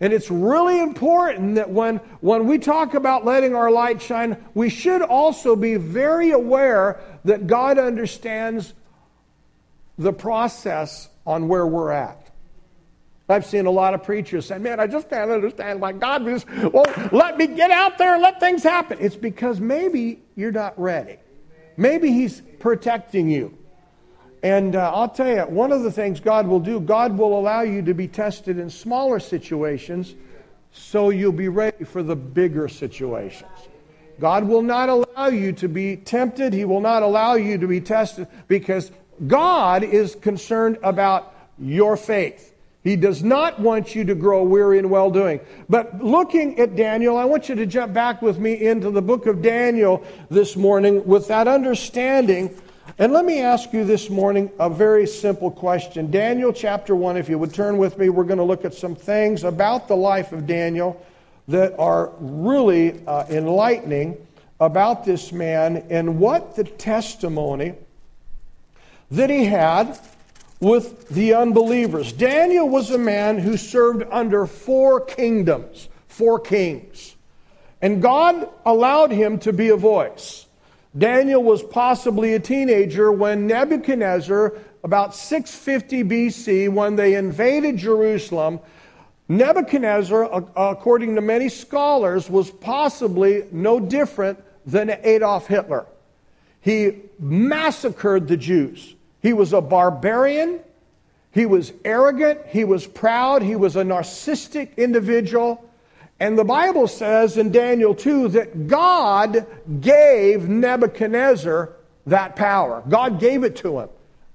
And it's really important that when, when we talk about letting our light shine, we should also be very aware that God understands the process on where we're at. I've seen a lot of preachers say, Man, I just can't understand why God just won't let me get out there and let things happen. It's because maybe you're not ready. Maybe He's protecting you. And uh, I'll tell you, one of the things God will do, God will allow you to be tested in smaller situations so you'll be ready for the bigger situations. God will not allow you to be tempted. He will not allow you to be tested because God is concerned about your faith. He does not want you to grow weary in well doing. But looking at Daniel, I want you to jump back with me into the book of Daniel this morning with that understanding. And let me ask you this morning a very simple question. Daniel chapter 1, if you would turn with me, we're going to look at some things about the life of Daniel that are really uh, enlightening about this man and what the testimony that he had with the unbelievers. Daniel was a man who served under four kingdoms, four kings. And God allowed him to be a voice. Daniel was possibly a teenager when Nebuchadnezzar, about 650 BC, when they invaded Jerusalem, Nebuchadnezzar, according to many scholars, was possibly no different than Adolf Hitler. He massacred the Jews. He was a barbarian. He was arrogant. He was proud. He was a narcissistic individual. And the Bible says in Daniel 2 that God gave Nebuchadnezzar that power. God gave it to him.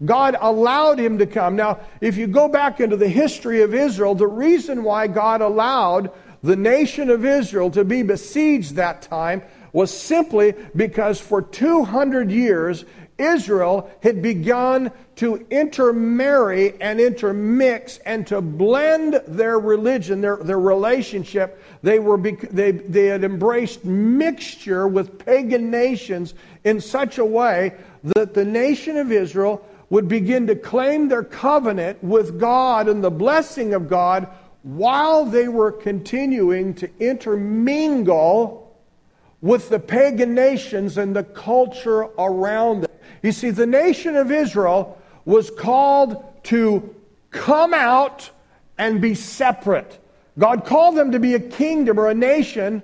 God allowed him to come. Now, if you go back into the history of Israel, the reason why God allowed the nation of Israel to be besieged that time was simply because for 200 years Israel had begun to intermarry and intermix and to blend their religion, their, their relationship. They, were, they, they had embraced mixture with pagan nations in such a way that the nation of Israel would begin to claim their covenant with God and the blessing of God while they were continuing to intermingle with the pagan nations and the culture around them. You see, the nation of Israel was called to come out and be separate. God called them to be a kingdom or a nation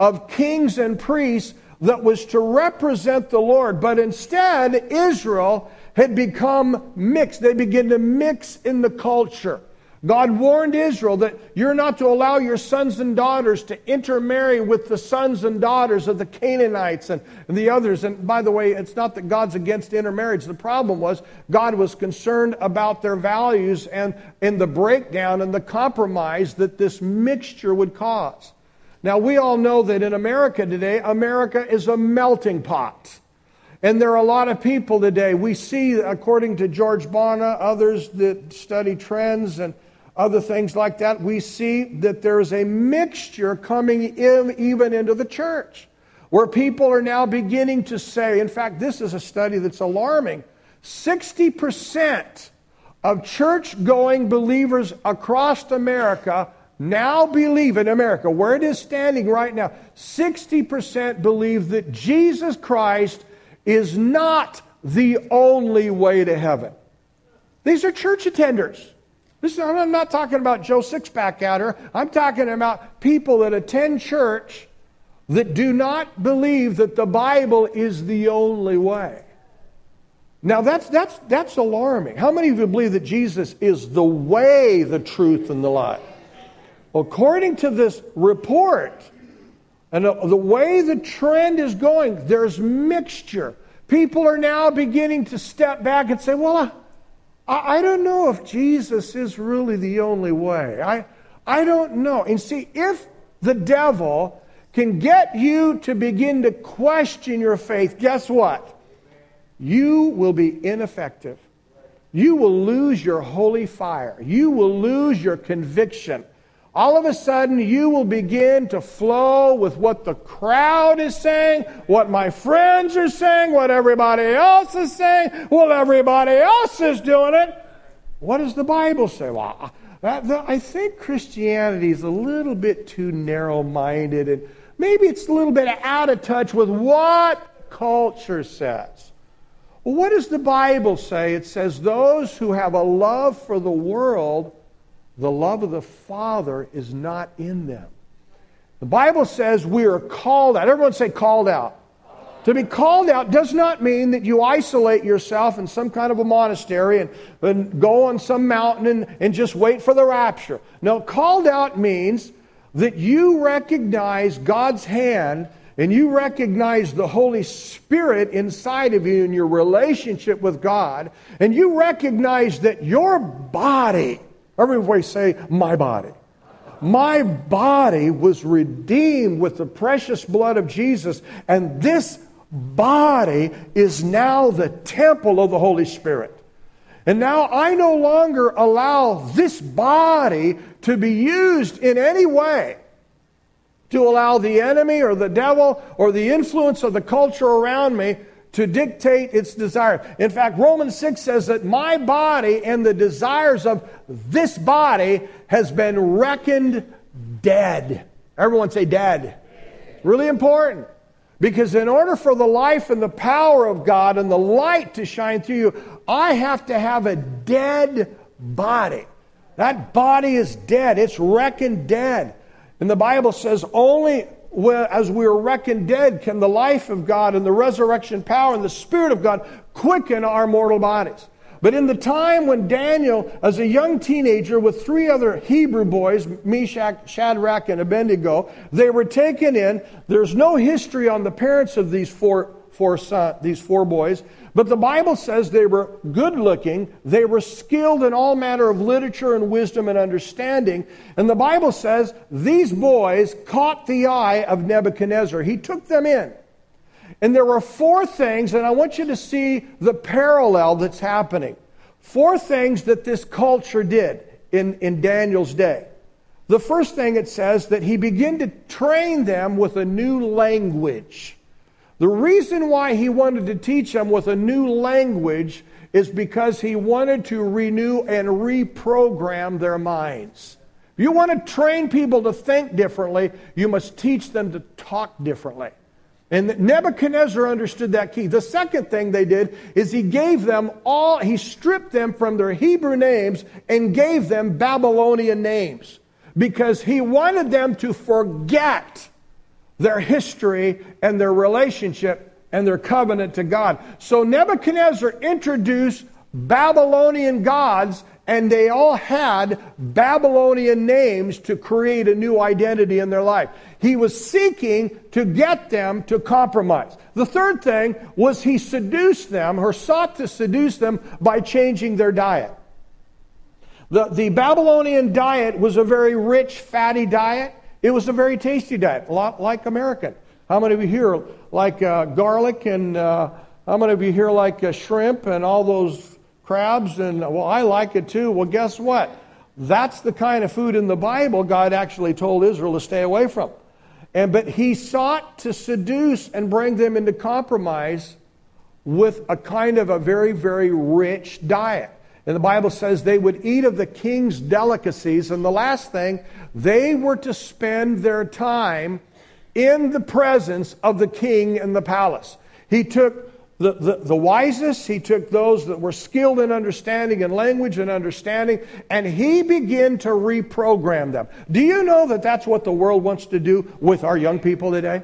of kings and priests that was to represent the Lord. But instead, Israel had become mixed. They began to mix in the culture. God warned Israel that you're not to allow your sons and daughters to intermarry with the sons and daughters of the Canaanites and, and, the others. And by the way, it's not that God's against intermarriage. The problem was God was concerned about their values and in the breakdown and the compromise that this mixture would cause. Now, we all know that in America today, America is a melting pot. And there are a lot of people today. We see, according to George Barna, others that study trends and other things like that, we see that there's a mixture coming in even into the church where people are now beginning to say, in fact, this is a study that's alarming 60% of church going believers across America now believe in America, where it is standing right now, 60% believe that Jesus Christ is not the only way to heaven. These are church attenders. This, I'm not talking about Joe Sixpack out. I'm talking about people that attend church that do not believe that the Bible is the only way. Now, that's, that's, that's alarming. How many of you believe that Jesus is the way, the truth, and the life? According to this report, and the way the trend is going, there's mixture. People are now beginning to step back and say, well, I, I don't know if Jesus is really the only way. I, I don't know. And see, if the devil can get you to begin to question your faith, guess what? you will be ineffective. You will lose your holy fire. You will lose your conviction. All of a sudden, you will begin to flow with what the crowd is saying, what my friends are saying, what everybody else is saying, well, everybody else is doing it. What does the Bible say? Well, I think Christianity is a little bit too narrow minded and maybe it's a little bit out of touch with what culture says. Well, what does the Bible say? It says, Those who have a love for the world, the love of the Father is not in them. The Bible says we are called out. Everyone say called out. To be called out does not mean that you isolate yourself in some kind of a monastery and, and go on some mountain and, and just wait for the rapture. No, called out means that you recognize God's hand and you recognize the Holy Spirit inside of you in your relationship with God, and you recognize that your body, everybody say, my body. My body was redeemed with the precious blood of Jesus, and this body is now the temple of the Holy Spirit. And now I no longer allow this body to be used in any way to allow the enemy or the devil or the influence of the culture around me to dictate its desire. In fact, Romans 6 says that my body and the desires of this body has been reckoned dead. Everyone say dead. Really important. Because in order for the life and the power of God and the light to shine through you, I have to have a dead body. That body is dead. It's reckoned dead. And the Bible says only as we are reckoned dead can the life of God and the resurrection power and the Spirit of God quicken our mortal bodies. But in the time when Daniel, as a young teenager with three other Hebrew boys, Meshach, Shadrach, and Abednego, they were taken in. There's no history on the parents of these four, four son, these four boys, but the Bible says they were good looking, they were skilled in all manner of literature and wisdom and understanding. And the Bible says these boys caught the eye of Nebuchadnezzar. He took them in. And there were four things, and I want you to see the parallel that's happening. Four things that this culture did in, in Daniel's day. The first thing it says that he began to train them with a new language. The reason why he wanted to teach them with a new language is because he wanted to renew and reprogram their minds. If you want to train people to think differently, you must teach them to talk differently. And Nebuchadnezzar understood that key. The second thing they did is he gave them all, he stripped them from their Hebrew names and gave them Babylonian names because he wanted them to forget their history and their relationship and their covenant to God. So Nebuchadnezzar introduced Babylonian gods and they all had Babylonian names to create a new identity in their life. He was seeking to get them to compromise. The third thing was he seduced them or sought to seduce them by changing their diet. The, the Babylonian diet was a very rich, fatty diet. It was a very tasty diet, a lot like American. How many of you here like uh, garlic and uh, how many of you here like uh, shrimp and all those crabs, and well, I like it too. Well, guess what? That's the kind of food in the Bible God actually told Israel to stay away from. And but he sought to seduce and bring them into compromise with a kind of a very, very rich diet. And the Bible says they would eat of the king's delicacies. And the last thing, they were to spend their time in the presence of the king in the palace. He took the, the, the, wisest, he took those that were skilled in understanding and language and understanding, and he began to reprogram them. Do you know that that's what the world wants to do with our young people today?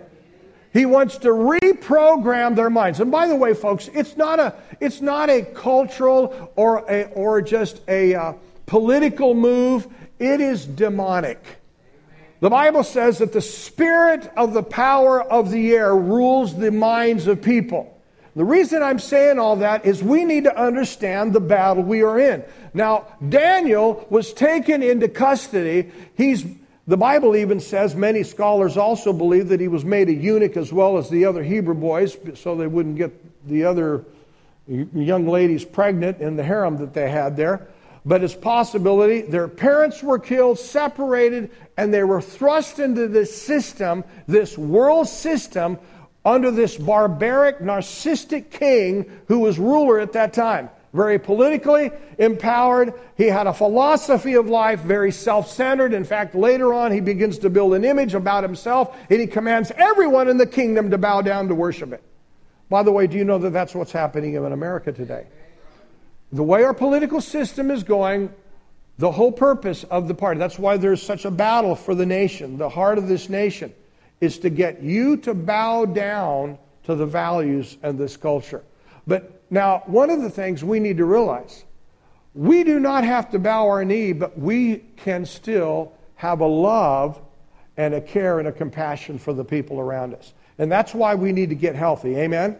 He wants to reprogram their minds. And by the way, folks, it's not a, it's not a cultural or, a, or just a uh, political move, it is demonic. The Bible says that the spirit of the power of the air rules the minds of people. The reason I'm saying all that is we need to understand the battle we are in. Now, Daniel was taken into custody. He's the Bible even says many scholars also believe that he was made a eunuch as well as the other Hebrew boys so they wouldn't get the other young ladies pregnant in the harem that they had there. But it's possibility their parents were killed, separated, and they were thrust into this system, this world system, under this barbaric, narcissistic king who was ruler at that time. Very politically empowered. He had a philosophy of life, very self centered. In fact, later on, he begins to build an image about himself, and he commands everyone in the kingdom to bow down to worship it. By the way, do you know that that's what's happening in America today? The way our political system is going, the whole purpose of the party, that's why there's such a battle for the nation, the heart of this nation, is to get you to bow down to the values and this culture. But now, one of the things we need to realize we do not have to bow our knee, but we can still have a love and a care and a compassion for the people around us. And that's why we need to get healthy. Amen?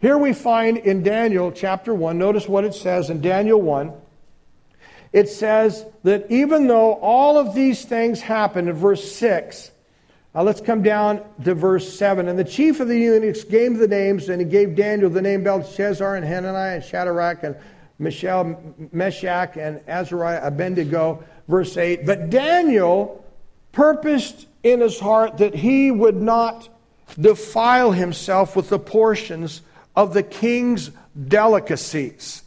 Here we find in Daniel chapter 1, notice what it says in Daniel 1. It says that even though all of these things happened in verse 6, now let's come down to verse 7. And the chief of the eunuchs gave the names, and he gave Daniel the name Belteshazzar and Hananiah and Shadrach and Mishael, Meshach and Azariah, Abednego. Verse 8. But Daniel purposed in his heart that he would not defile himself with the portions of the king's delicacies.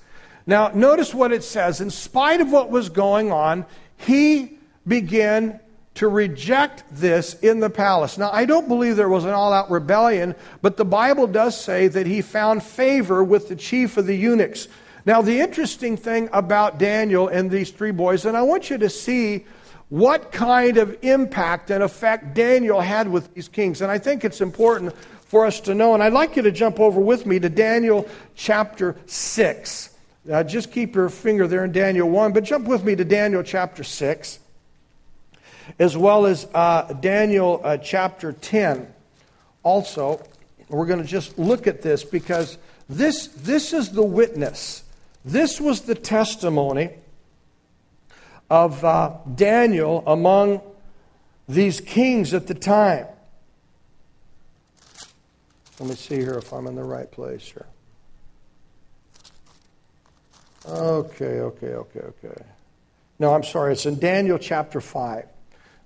Now, notice what it says. In spite of what was going on, he began to reject this in the palace. Now, I don't believe there was an all out rebellion, but the Bible does say that he found favor with the chief of the eunuchs. Now, the interesting thing about Daniel and these three boys, and I want you to see what kind of impact and effect Daniel had with these kings. And I think it's important for us to know. And I'd like you to jump over with me to Daniel chapter 6. Uh, just keep your finger there in Daniel 1, but jump with me to Daniel chapter 6 as well as uh, Daniel uh, chapter 10. Also, we're going to just look at this because this, this is the witness. This was the testimony of uh, Daniel among these kings at the time. Let me see here if I'm in the right place here. Okay, okay, okay, okay. No, I'm sorry. It's in Daniel chapter 5.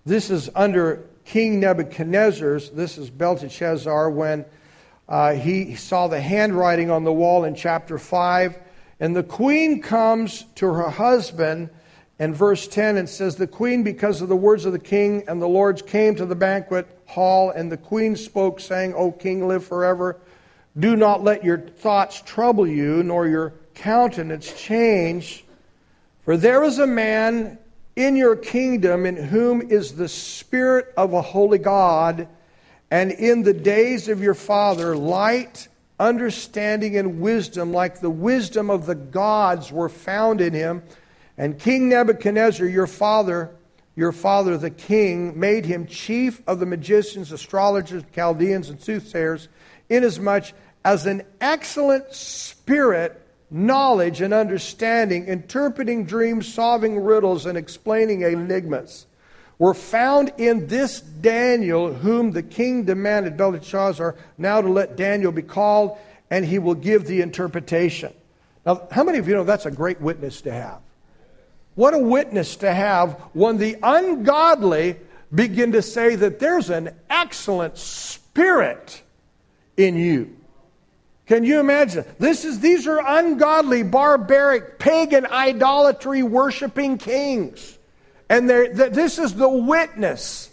This is under King Nebuchadnezzar's, this is Belteshazzar, when uh, he saw the handwriting on the wall in chapter 5. And the queen comes to her husband, and verse 10 it says, The queen, because of the words of the king and the lords, came to the banquet hall, and the queen spoke, saying, O king, live forever. Do not let your thoughts trouble you, nor your countenance change. For there is a man in your kingdom in whom is the Spirit of a holy God, and in the days of your father, light, understanding, and wisdom, like the wisdom of the gods, were found in him. And King Nebuchadnezzar, your father, your father the king, made him chief of the magicians, astrologers, Chaldeans, and soothsayers, inasmuch as an excellent spirit knowledge and understanding, interpreting dreams, solving riddles, and explaining enigmas were found in this Daniel, whom the king demanded, Belshazzar now to let Daniel be called, and he will give the interpretation. Now, how many of you know that's a great witness to have? What a witness to have when the ungodly begin to say that there's an excellent spirit in you. Can you imagine? This is, these are ungodly, barbaric, pagan, idolatry worshiping kings. And this is the witness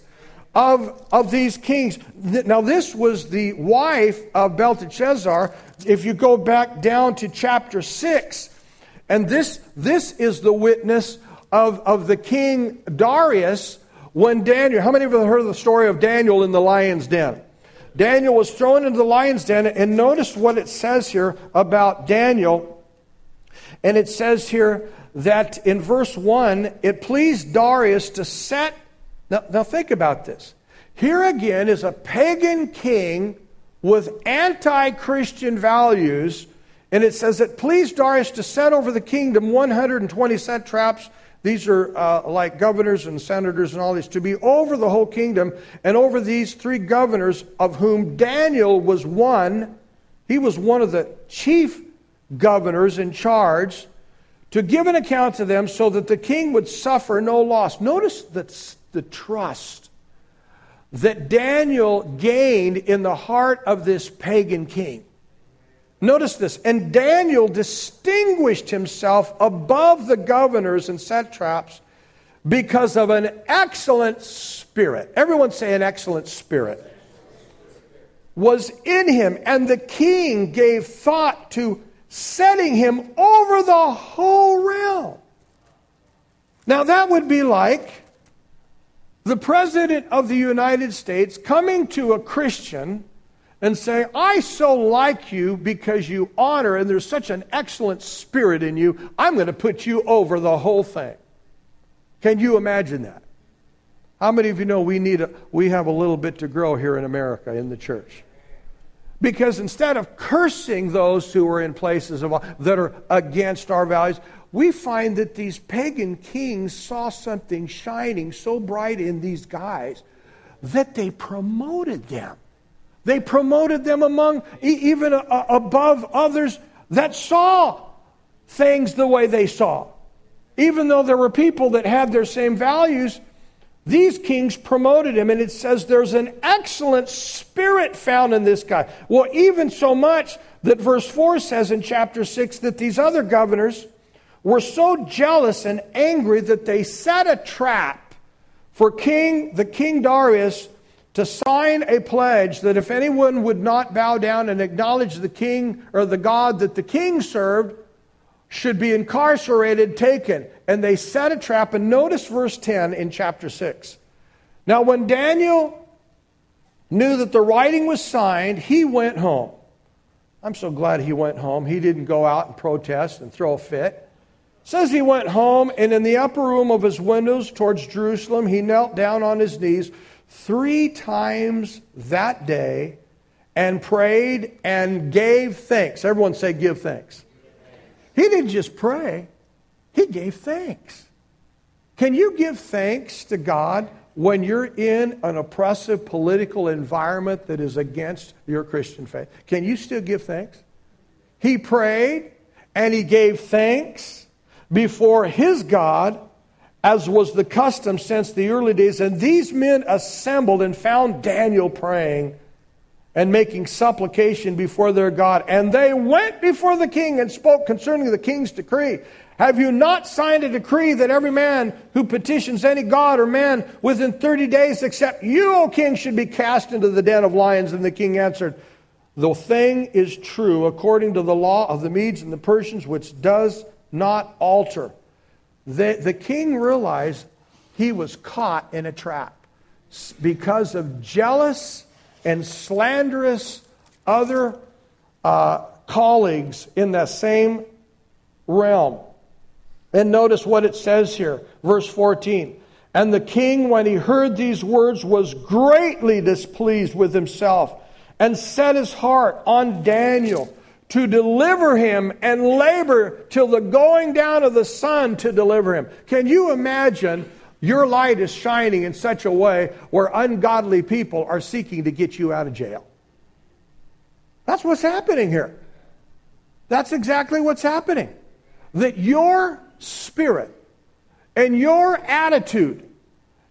of, of these kings. Now, this was the wife of Belteshazzar. If you go back down to chapter 6, and this, this is the witness of, of the king Darius when Daniel, how many of you have heard the story of Daniel in the lion's den? Daniel was thrown into the lion's den, and notice what it says here about Daniel. And it says here that in verse 1, it pleased Darius to set. Now, now think about this. Here again is a pagan king with anti Christian values, and it says it pleased Darius to set over the kingdom 120 satraps these are uh, like governors and senators and all these, to be over the whole kingdom and over these three governors, of whom Daniel was one. He was one of the chief governors in charge to give an account to them so that the king would suffer no loss. Notice that the trust that Daniel gained in the heart of this pagan king. Notice this. And Daniel distinguished himself above the governors and satraps because of an excellent spirit. Everyone say an excellent spirit. Was in him, and the king gave thought to setting him over the whole realm. Now, that would be like the President of the United States coming to a Christian and say, I so like you because you honor and there's such an excellent spirit in you, I'm going to put you over the whole thing. Can you imagine that? How many of you know we need a, we have a little bit to grow here in America in the church? Because instead of cursing those who are in places of, that are against our values, we find that these pagan kings saw something shining so bright in these guys that they promoted them. They promoted them among, even uh, uh, above others that saw things the way they saw. Even though there were people that had their same values, these kings promoted him, and it says there's an excellent spirit found in this guy. Well, even so much that verse 4 says in chapter 6 that these other governors were so jealous and angry that they set a trap for King the King Darius to sign a pledge that if anyone would not bow down and acknowledge the king or the God that the king served, should be incarcerated, taken. And they set a trap. And notice verse 10 in chapter 6. Now, when Daniel knew that the writing was signed, he went home. I'm so glad he went home. He didn't go out and protest and throw a fit. Says he went home, and in the upper room of his windows towards Jerusalem, he knelt down on his knees three times that day and prayed and gave thanks. Everyone say, give thanks. He didn't just pray, he gave thanks. Can you give thanks to God when you're in an oppressive political environment that is against your Christian faith? Can you still give thanks? He prayed and he gave thanks before his God as was the custom since the early days. And these men assembled and found Daniel praying and making supplication before their God. And they went before the king and spoke concerning the king's decree. Have you not signed a decree that every man who petitions any god or man within 30 days except you, O king, should be cast into the den of lions? And the king answered, The thing is true according to the law of the Medes and the Persians, which does not alter. The, the king realized he was caught in a trap because of jealous and slanderous other uh, colleagues in that same realm. And notice what it says here, verse 14. And the king, when he heard these words, was greatly displeased with himself and set his heart on Daniel to deliver him and labor till the going down of the sun to deliver him. Can you imagine your light is shining in such a way where ungodly people are seeking to get you out of jail? That's what's happening here. That's exactly what's happening. That your spirit and your attitude,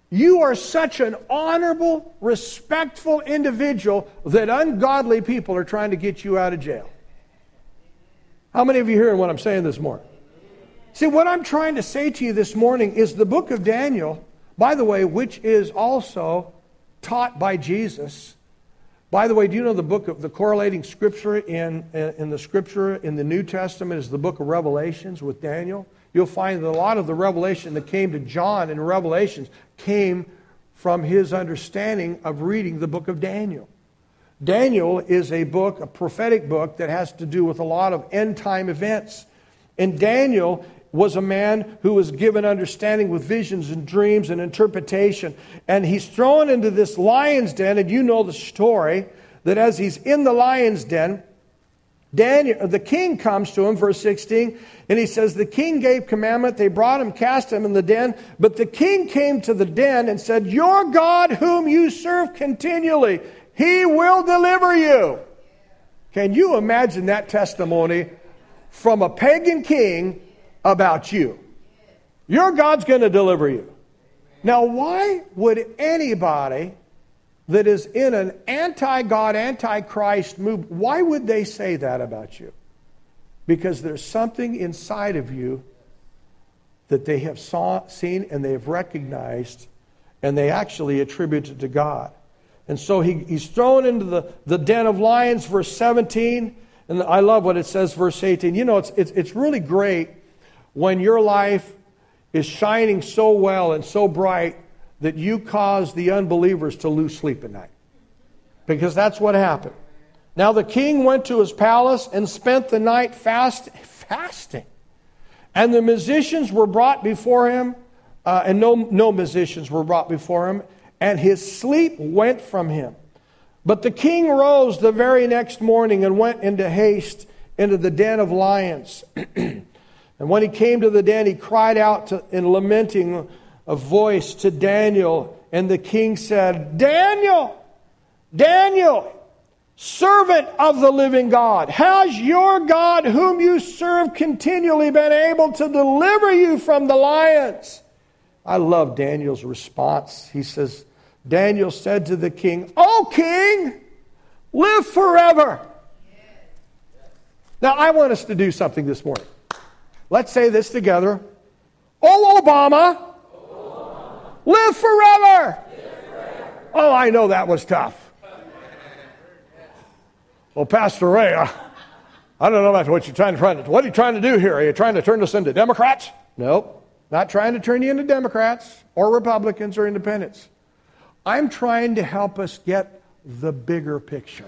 you are such an honorable, respectful individual that ungodly people are trying to get you out of jail. How many of you hearing what I'm saying this morning? See, what I'm trying to say to you this morning is the book of Daniel, by the way, which is also taught by Jesus. By the way, do you know the book of the correlating scripture in, in the scripture in the New Testament is the book of Revelations with Daniel? You'll find that a lot of the revelation that came to John in Revelations came from his understanding of reading the book of Daniel. Daniel is a book, a prophetic book that has to do with a lot of end time events. And Daniel was a man who was given understanding with visions and dreams and interpretation. And he's thrown into this lion's den, and you know the story that as he's in the lion's den, Daniel, the king comes to him, verse 16, and he says, The king gave commandment. They brought him, cast him in the den. But the king came to the den and said, Your God, whom you serve continually, he will deliver you. Can you imagine that testimony from a pagan king about you. Your God's going to deliver you. Now, why would anybody that is in an anti God, anti Christ move, why would they say that about you? Because there's something inside of you that they have saw, seen and they have recognized and they actually attribute it to God. And so he, he's thrown into the, the den of lions, verse 17. And I love what it says, verse 18. You know, it's, it's, it's really great when your life is shining so well and so bright that you cause the unbelievers to lose sleep at night. Because that's what happened. Now the king went to his palace and spent the night fast, fasting. And the musicians were brought before him, uh, and no, no musicians were brought before him, and his sleep went from him. But the king rose the very next morning and went into haste into the den of lions. and when he came to the den, he cried out to, in lamenting a voice to Daniel, and the king said, Daniel, Daniel, servant of the living God, has your God, whom you serve continually, been able to deliver you from the lions? I love Daniel's response. He says, Daniel said to the king, O king, live forever. Now, I want us to do something this morning. Let's say this together. Oh, Obama, Live forever. Oh, I know that was tough. Well, Pastor Ray, I, I don't know about what you're trying to, trying to. What are you trying to do here? Are you trying to turn us into Democrats? Nope. Not trying to turn you into Democrats or Republicans or independents. I'm trying to help us get the bigger picture.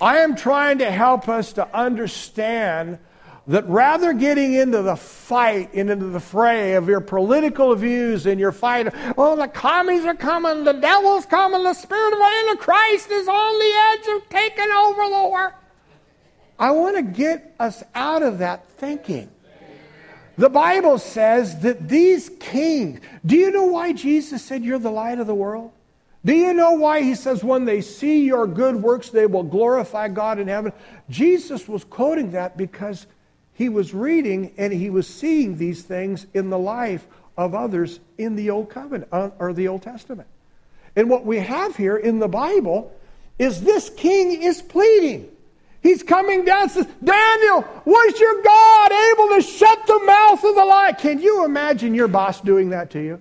I am trying to help us to understand that rather getting into the fight and into the fray of your political views and your fight, oh, the commies are coming, the devil's coming, the spirit of Antichrist is on the edge of taking over the world. I want to get us out of that thinking. The Bible says that these kings, do you know why Jesus said you're the light of the world? Do you know why he says, when they see your good works, they will glorify God in heaven? Jesus was quoting that because he was reading and he was seeing these things in the life of others in the Old Covenant uh, or the Old Testament. And what we have here in the Bible is this king is pleading. He's coming down. Says, Daniel, was your God able to shut the mouth of the lion? Can you imagine your boss doing that to you?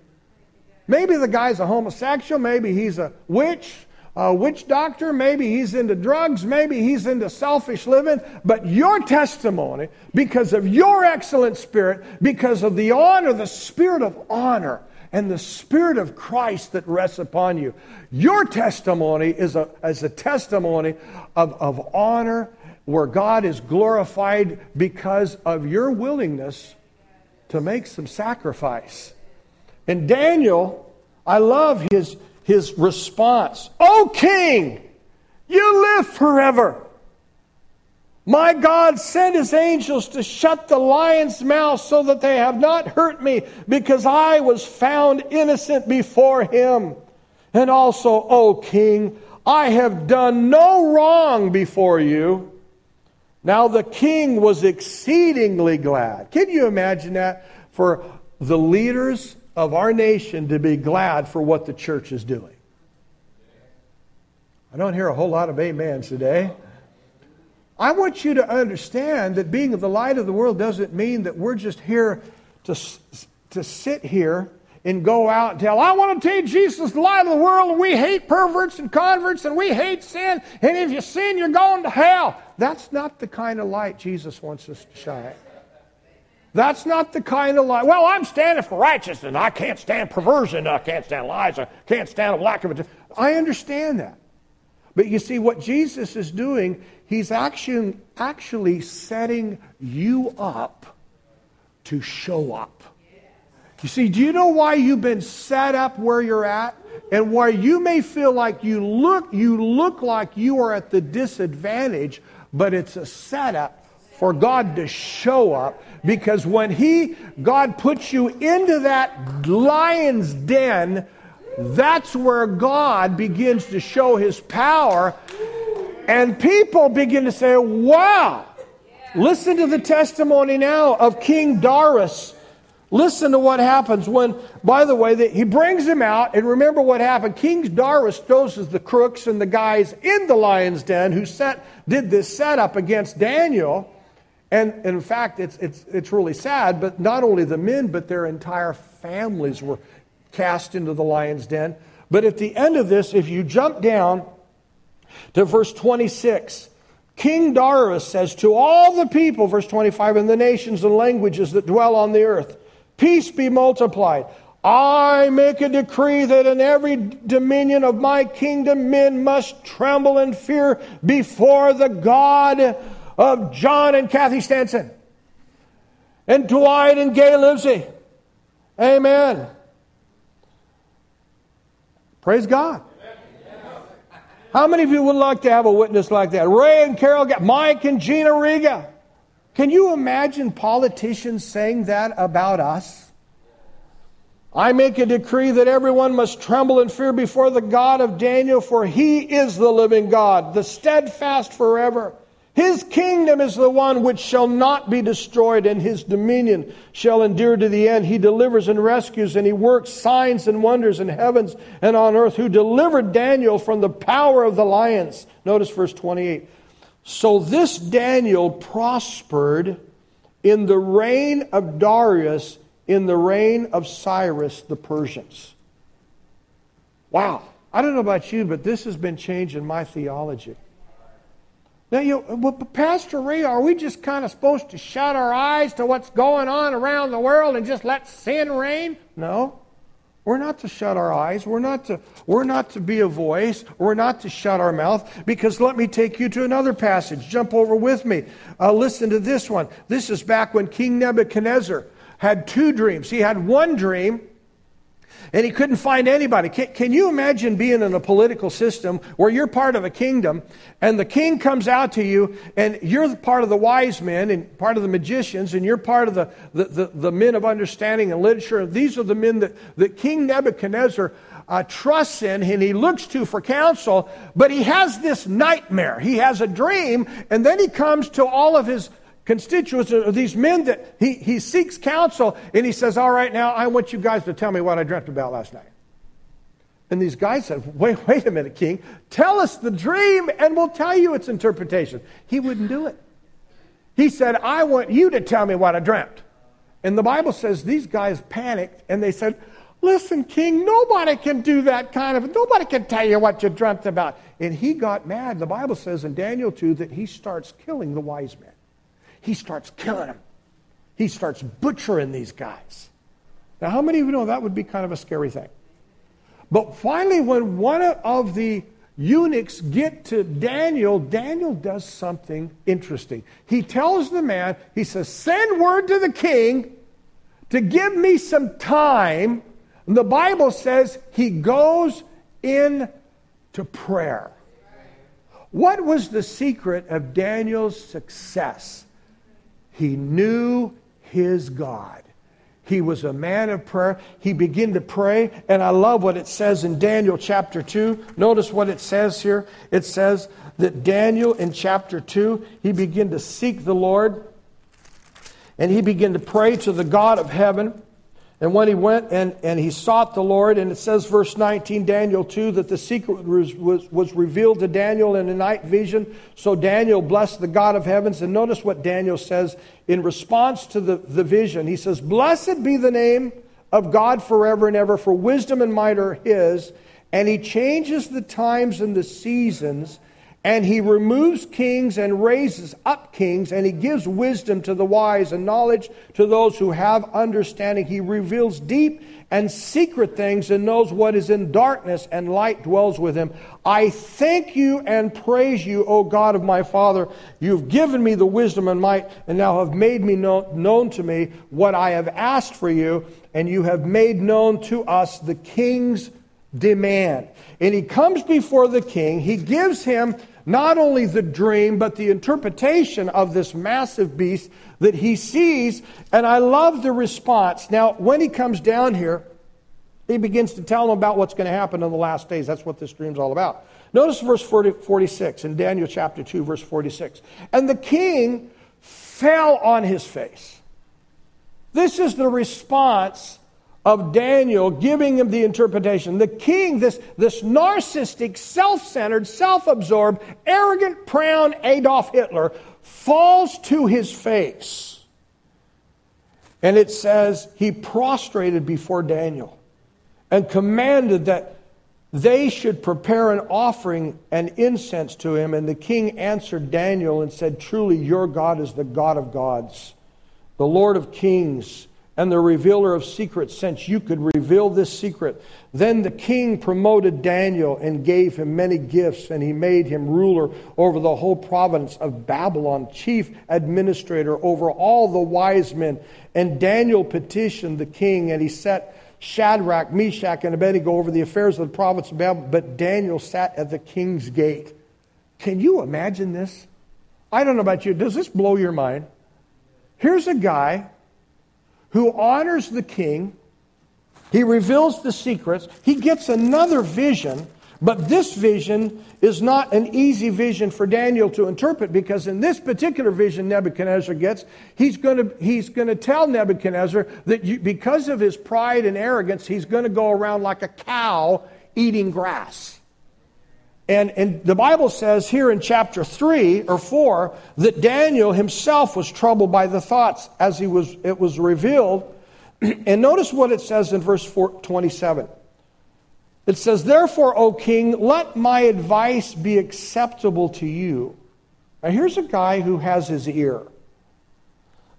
Maybe the guy's a homosexual, maybe he's a witch, a witch doctor, maybe he's into drugs, maybe he's into selfish living, but your testimony, because of your excellent spirit, because of the honor, the spirit of honor, and the Spirit of Christ that rests upon you. Your testimony is a, is a testimony of, of honor where God is glorified because of your willingness to make some sacrifice. And Daniel, I love his, his response O king, you live forever. My God sent his angels to shut the lion's mouth so that they have not hurt me, because I was found innocent before him. And also, O king, I have done no wrong before you. Now the king was exceedingly glad. Can you imagine that? For the leaders of our nation to be glad for what the church is doing. I don't hear a whole lot of amens today. I want you to understand that being of the light of the world doesn't mean that we're just here to, to sit here and go out and tell, I want to tell Jesus the light of the world, and we hate perverts and converts, and we hate sin, and if you sin, you're going to hell. That's not the kind of light Jesus wants us to shine. That's not the kind of light. Well, I'm standing for righteousness. I can't stand perversion. I can't stand lies. I can't stand a lack of it. I understand that. But you see, what Jesus is doing, he's actually, actually setting you up to show up. You see, do you know why you've been set up where you're at? And why you may feel like you look, you look like you are at the disadvantage, but it's a setup for God to show up because when he God puts you into that lion's den that's where God begins to show his power, and people begin to say, Wow, Listen to the testimony now of King Darius. Listen to what happens when, by the way, that he brings him out, and remember what happened. King Darius doses the crooks and the guys in the lion's den who set, did this setup against Daniel. And in fact, it's, it's, it's really sad, but not only the men, but their entire families were cast into the lion's den. But at the end of this, if you jump down to verse 26, King Darius says to all the people, verse 25, and the nations and languages that dwell on the earth, peace be multiplied. I make a decree that in every dominion of my kingdom men must tremble and fear before the God of John and Kathy Stanson and Dwight and Gay Livesey. Amen. Praise God. How many of you would like to have a witness like that? Ray and Carol, Mike and Gina Riga. Can you imagine politicians saying that about us? I make a decree that everyone must tremble and fear before the God of Daniel, for he is the living God, the steadfast forever. His kingdom is the one which shall not be destroyed, and his dominion shall endure to the end. He delivers and rescues, and he works signs and wonders in heavens and on earth, who delivered Daniel from the power of the lions. Notice verse 28. So this Daniel prospered in the reign of Darius, in the reign of Cyrus the Persians. Wow. I don't know about you, but this has been changing my theology. Now, you, Pastor Ray, are we just kind of supposed to shut our eyes to what's going on around the world and just let sin reign? No. We're not to shut our eyes. We're not to, we're not to be a voice. We're not to shut our mouth. Because let me take you to another passage. Jump over with me. Uh, listen to this one. This is back when King Nebuchadnezzar had two dreams. He had one dream and he couldn't find anybody. Can, can, you imagine being in a political system where you're part of a kingdom and the king comes out to you and you're part of the wise men and part of the magicians and you're part of the, the, the, the men of understanding and literature? And these are the men that, that King Nebuchadnezzar uh, trusts in and he looks to for counsel, but he has this nightmare. He has a dream and then he comes to all of his constituents are these men that he, he seeks counsel and he says, All right, now I want you guys to tell me what I dreamt about last night. And these guys said, Wait, wait a minute, King. Tell us the dream and we'll tell you its interpretation. He wouldn't do it. He said, I want you to tell me what I dreamt. And the Bible says these guys panicked and they said, Listen, King, nobody can do that kind of, nobody can tell you what you dreamt about. And he got mad. The Bible says in Daniel 2 that he starts killing the wise men he starts killing them. He starts butchering these guys. Now, how many of you know that would be kind of a scary thing? But finally, when one of the eunuchs get to Daniel, Daniel does something interesting. He tells the man, he says, Send word to the king to give me some time. And the Bible says he goes in to prayer. What was the secret of Daniel's success? He knew his God. He was a man of prayer. He began to pray. And I love what it says in Daniel chapter 2. Notice what it says here. It says that Daniel in chapter 2, he began to seek the Lord and he began to pray to the God of heaven. And when he went and, and he sought the Lord, and it says, verse 19, Daniel 2, that the secret was, was, was revealed to Daniel in a night vision. So Daniel blessed the God of heavens. And notice what Daniel says in response to the, the vision. He says, Blessed be the name of God forever and ever, for wisdom and might are his. And he changes the times and the seasons and he removes kings and raises up kings, and he gives wisdom to the wise and knowledge to those who have understanding. He reveals deep and secret things and knows what is in darkness, and light dwells with him. I thank you and praise you, O God of my Father. You've given me the wisdom and might, and now have made me know, known to me what I have asked for you, and you have made known to us the king's demand. And he comes before the king, he gives him not only the dream, but the interpretation of this massive beast that he sees. And I love the response. Now, when he comes down here, he begins to tell them about what's going to happen in the last days. That's what this dream's all about. Notice verse 40, 46 in Daniel chapter 2, verse 46. And the king fell on his face. This is the response of Daniel giving him the interpretation. The king, this, this narcissistic, self centered, self absorbed, arrogant, proud Adolf Hitler, falls to his face. And it says he prostrated before Daniel and commanded that they should prepare an offering and incense to him. And the king answered Daniel and said, Truly, your God is the God of gods, the Lord of kings, and the revealer of secrets, since you could reveal this secret. Then the king promoted Daniel and gave him many gifts, and he made him ruler over the whole province of Babylon, chief administrator over all the wise men. And Daniel petitioned the king, and he set Shadrach, Meshach, and Abednego over the affairs of the province of Babylon, but Daniel sat at the king's gate. Can you imagine this? I don't know about you. Does this blow your mind? Here's a guy who honors the king. He reveals the secrets. He gets another vision but this vision is not an easy vision for Daniel to interpret because in this particular vision Nebuchadnezzar gets, he's going to, he's going to tell Nebuchadnezzar that you, because of his pride and arrogance, he's going to go around like a cow eating grass. And, and the Bible says here in chapter 3 or 4 that Daniel himself was troubled by the thoughts as he was, it was revealed. and notice what it says in verse 4, 27. It says, Therefore, O king, let my advice be acceptable to you. Now, here's a guy who has his ear.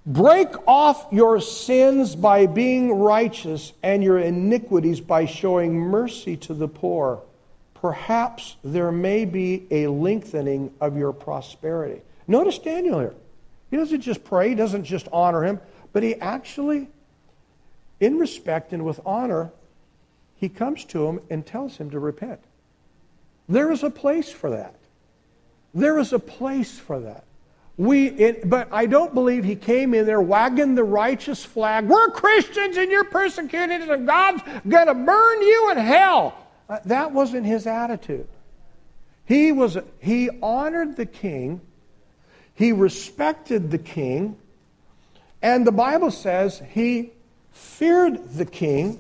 Break off your sins by being righteous and your iniquities by showing mercy to the poor. Perhaps there may be a lengthening of your prosperity. Notice Daniel here. He doesn't just pray, he doesn't just honor him, but he actually, in respect and with honor, he comes to him and tells him to repent. There is a place for that. There is a place for that. We, it, but I don't believe he came in there wagging the righteous flag. We're Christians and you're persecuted, and God's going to burn you in hell. Uh, that wasn't his attitude. He was he honored the king, he respected the king, and the Bible says he feared the king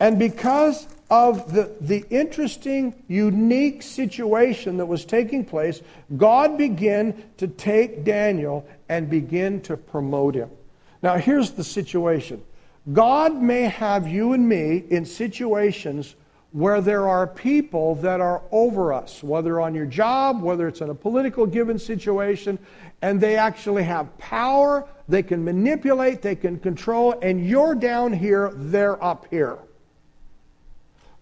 and because of the, the interesting, unique situation that was taking place, God began to take Daniel and begin to promote him. Now, here's the situation God may have you and me in situations where there are people that are over us, whether on your job, whether it's in a political given situation, and they actually have power, they can manipulate, they can control, and you're down here, they're up here.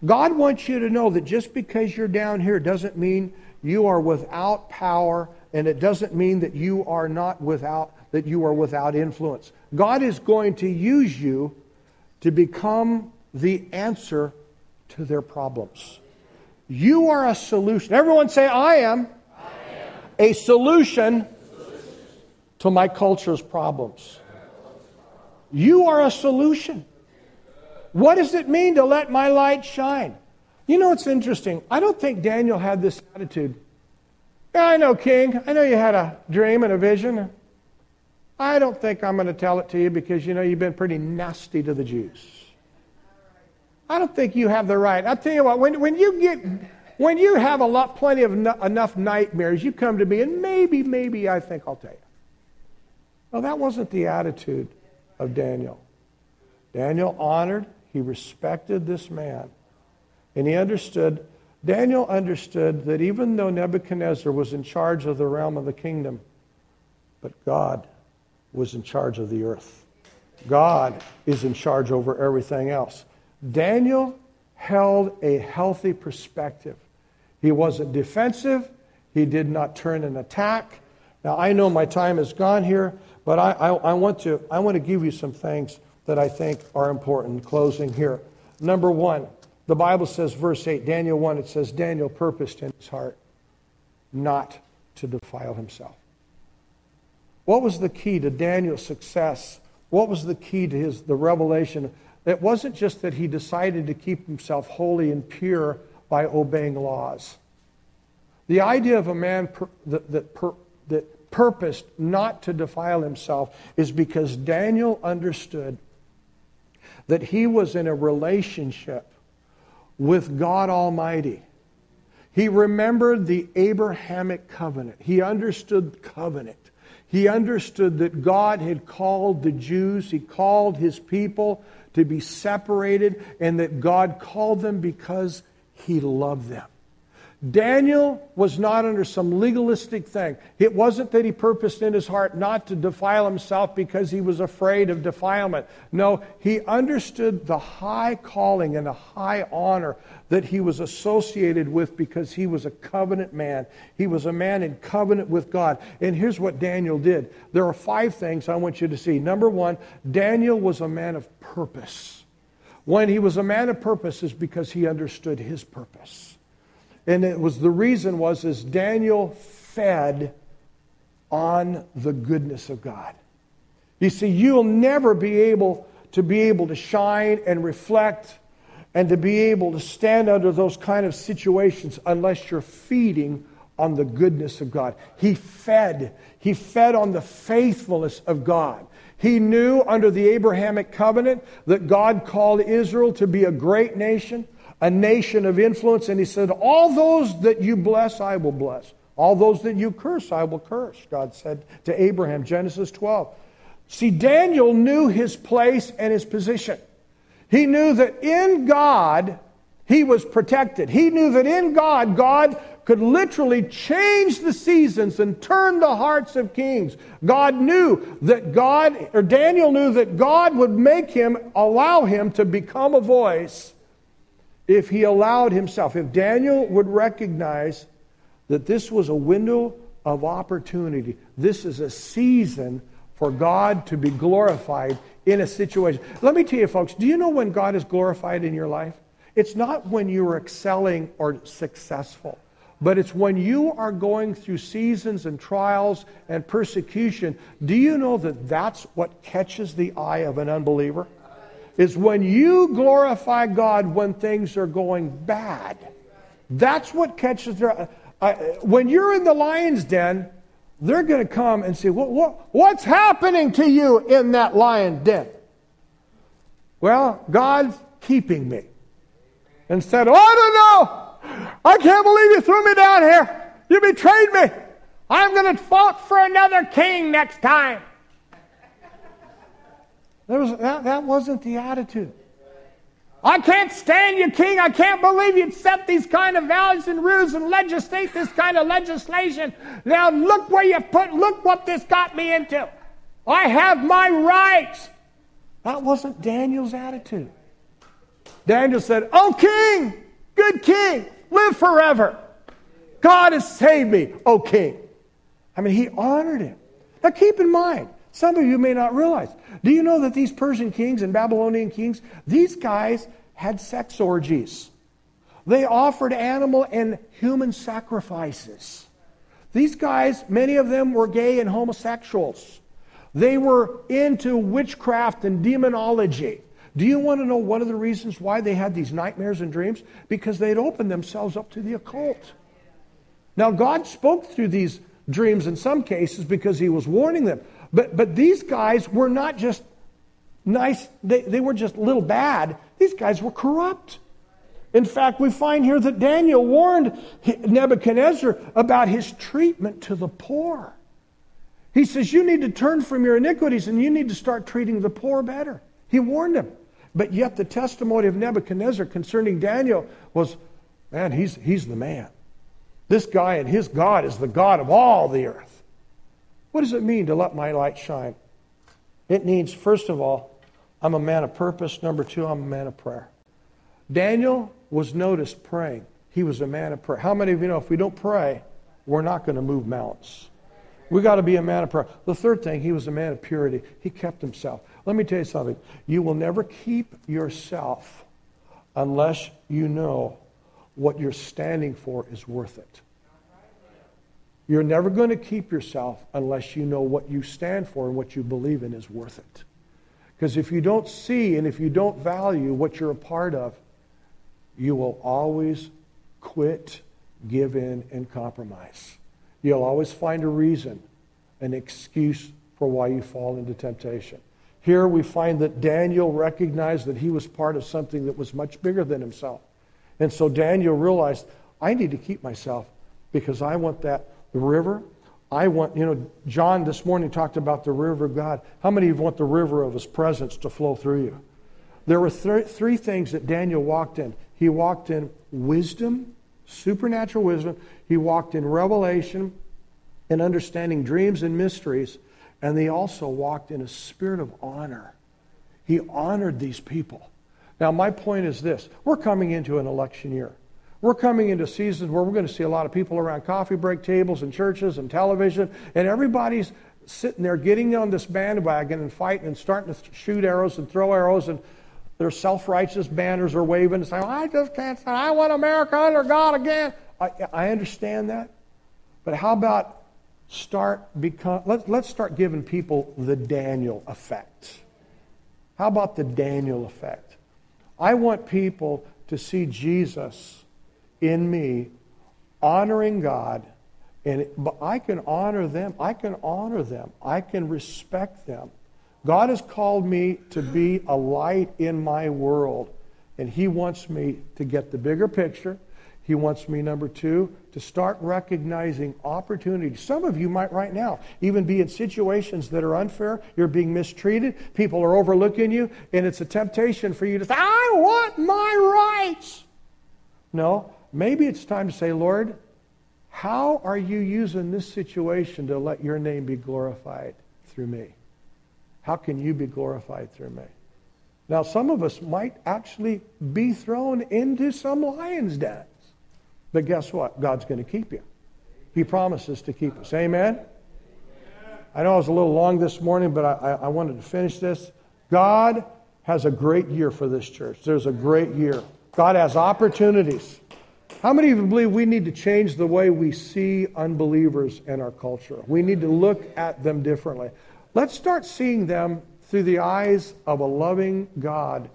God wants you to know that just because you're down here doesn't mean you are without power and it doesn't mean that you are not without that you are without influence. God is going to use you to become the answer to their problems. You are a solution. Everyone say I am, I am. a solution, solution to my culture's problems. You are a solution. What does it mean to let my light shine? You know, it's interesting. I don't think Daniel had this attitude. Yeah, I know, King. I know you had a dream and a vision. I don't think I'm going to tell it to you because, you know, you've been pretty nasty to the Jews. I don't think you have the right. I'll tell you what, when, when you get, when you have a lot, plenty of no, enough nightmares, you come to me and maybe, maybe I think I'll tell you. Well, that wasn't the attitude of Daniel. Daniel honored he respected this man. And he understood, Daniel understood that even though Nebuchadnezzar was in charge of the realm of the kingdom, but God was in charge of the earth. God is in charge over everything else. Daniel held a healthy perspective. He wasn't defensive. He did not turn an attack. Now, I know my time is gone here, but I, I, I, want, to, I want to give you some things that I think are important. Closing here. Number one, the Bible says, verse 8, Daniel 1, it says, Daniel purposed in his heart not to defile himself. What was the key to Daniel's success? What was the key to his the revelation? It wasn't just that he decided to keep himself holy and pure by obeying laws. The idea of a man per, that, that, per, that purposed not to defile himself is because Daniel understood that he was in a relationship with God Almighty. He remembered the Abrahamic covenant. He understood covenant. He understood that God had called the Jews, He called His people to be separated, and that God called them because He loved them. Daniel was not under some legalistic thing. It wasn't that he purposed in his heart not to defile himself because he was afraid of defilement. No, he understood the high calling and the high honor that he was associated with because he was a covenant man. He was a man in covenant with God. And here's what Daniel did there are five things I want you to see. Number one, Daniel was a man of purpose. When he was a man of purpose, is because he understood his purpose. And it was the reason was is Daniel fed on the goodness of God. You see, you'll never be able to be able to shine and reflect and to be able to stand under those kind of situations unless you're feeding on the goodness of God. He fed. He fed on the faithfulness of God. He knew under the Abrahamic covenant that God called Israel to be a great nation a nation of influence. And he said, All those that you bless, I will bless. All those that you curse, I will curse, God said to Abraham, Genesis 12. See, Daniel knew his place and his position. He knew that in God, he was protected. He knew that in God, God could literally change the seasons and turn the hearts of kings. God knew that God, or Daniel knew that God would make him, allow him to become a voice if he allowed himself, if Daniel would recognize that this was a window of opportunity, this is a season for God to be glorified in a situation. Let me tell you, folks, do you know when God is glorified in your life? It's not when you are excelling or successful, but it's when you are going through seasons and trials and persecution. Do you know that that's what catches the eye of an unbeliever? Is when you glorify God when things are going bad. That's what catches their. Uh, when you're in the lion's den, they're going to come and say, what, what, What's happening to you in that lion den? Well, God's keeping me. Instead, oh, I don't know. I can't believe you threw me down here. You betrayed me. I'm going to vote for another king next time. There was, that, that wasn't the attitude. I can't stand you, King. I can't believe you'd set these kind of values and rules and legislate this kind of legislation. Now look where you put, look what this got me into. I have my rights. That wasn't Daniel's attitude. Daniel said, Oh, King, good King, live forever. God has saved me, oh, King. I mean, he honored him. Now keep in mind, some of you may not realize. Do you know that these Persian kings and Babylonian kings, these guys had sex orgies? They offered animal and human sacrifices. These guys, many of them were gay and homosexuals. They were into witchcraft and demonology. Do you want to know one of the reasons why they had these nightmares and dreams? Because they'd opened themselves up to the occult. Now, God spoke through these dreams in some cases because He was warning them. But, but these guys were not just nice, they, they were just little bad. These guys were corrupt. In fact, we find here that Daniel warned Nebuchadnezzar about his treatment to the poor. He says, You need to turn from your iniquities and you need to start treating the poor better. He warned him. But yet, the testimony of Nebuchadnezzar concerning Daniel was man, he's, he's the man. This guy and his God is the God of all the earth. What does it mean to let my light shine? It means, first of all, I'm a man of purpose. Number two, I'm a man of prayer. Daniel was noticed praying. He was a man of prayer. How many of you know if we don't pray, we're not going to move mountains? We got to be a man of prayer. The third thing, he was a man of purity. He kept himself. Let me tell you something. You will never keep yourself unless you know what you're standing for is worth it. You're never going to keep yourself unless you know what you stand for and what you believe in is worth it. Because if you don't see and if you don't value what you're a part of, you will always quit, give in, and compromise. You'll always find a reason an excuse for why you fall into temptation. Here we find that Daniel recognized that he was part of something that was much bigger than himself. And so Daniel realized, I need to keep myself because I want that the river. I want, you know, John this morning talked about the river of God. How many of you want the river of his presence to flow through you? There were th- three things that Daniel walked in. He walked in wisdom, supernatural wisdom. He walked in revelation and understanding dreams and mysteries. And he also walked in a spirit of honor. He honored these people. Now, my point is this we're coming into an election year. We're coming into seasons where we're going to see a lot of people around coffee break tables and churches and television, and everybody's sitting there getting on this bandwagon and fighting and starting to shoot arrows and throw arrows, and their self righteous banners are waving and saying, I just can't say, I want America under God again. I, I understand that. But how about start become, let, let's start giving people the Daniel effect. How about the Daniel effect? I want people to see Jesus in me honoring God and but I can honor them. I can honor them. I can respect them. God has called me to be a light in my world and he wants me to get the bigger picture. He wants me, number two, to start recognizing opportunities. Some of you might right now even be in situations that are unfair. You're being mistreated. People are overlooking you, and it's a temptation for you to say, I want my rights. No, maybe it's time to say, Lord, how are you using this situation to let your name be glorified through me? How can you be glorified through me? Now, some of us might actually be thrown into some lion's dens. But guess what? God's going to keep you. He promises to keep us. Amen? I know I was a little long this morning, but I, I wanted to finish this. God has a great year for this church. There's a great year. God has opportunities. How many of you believe we need to change the way we see unbelievers in our culture? We need to look at them differently. Let's start seeing them through the eyes of a loving God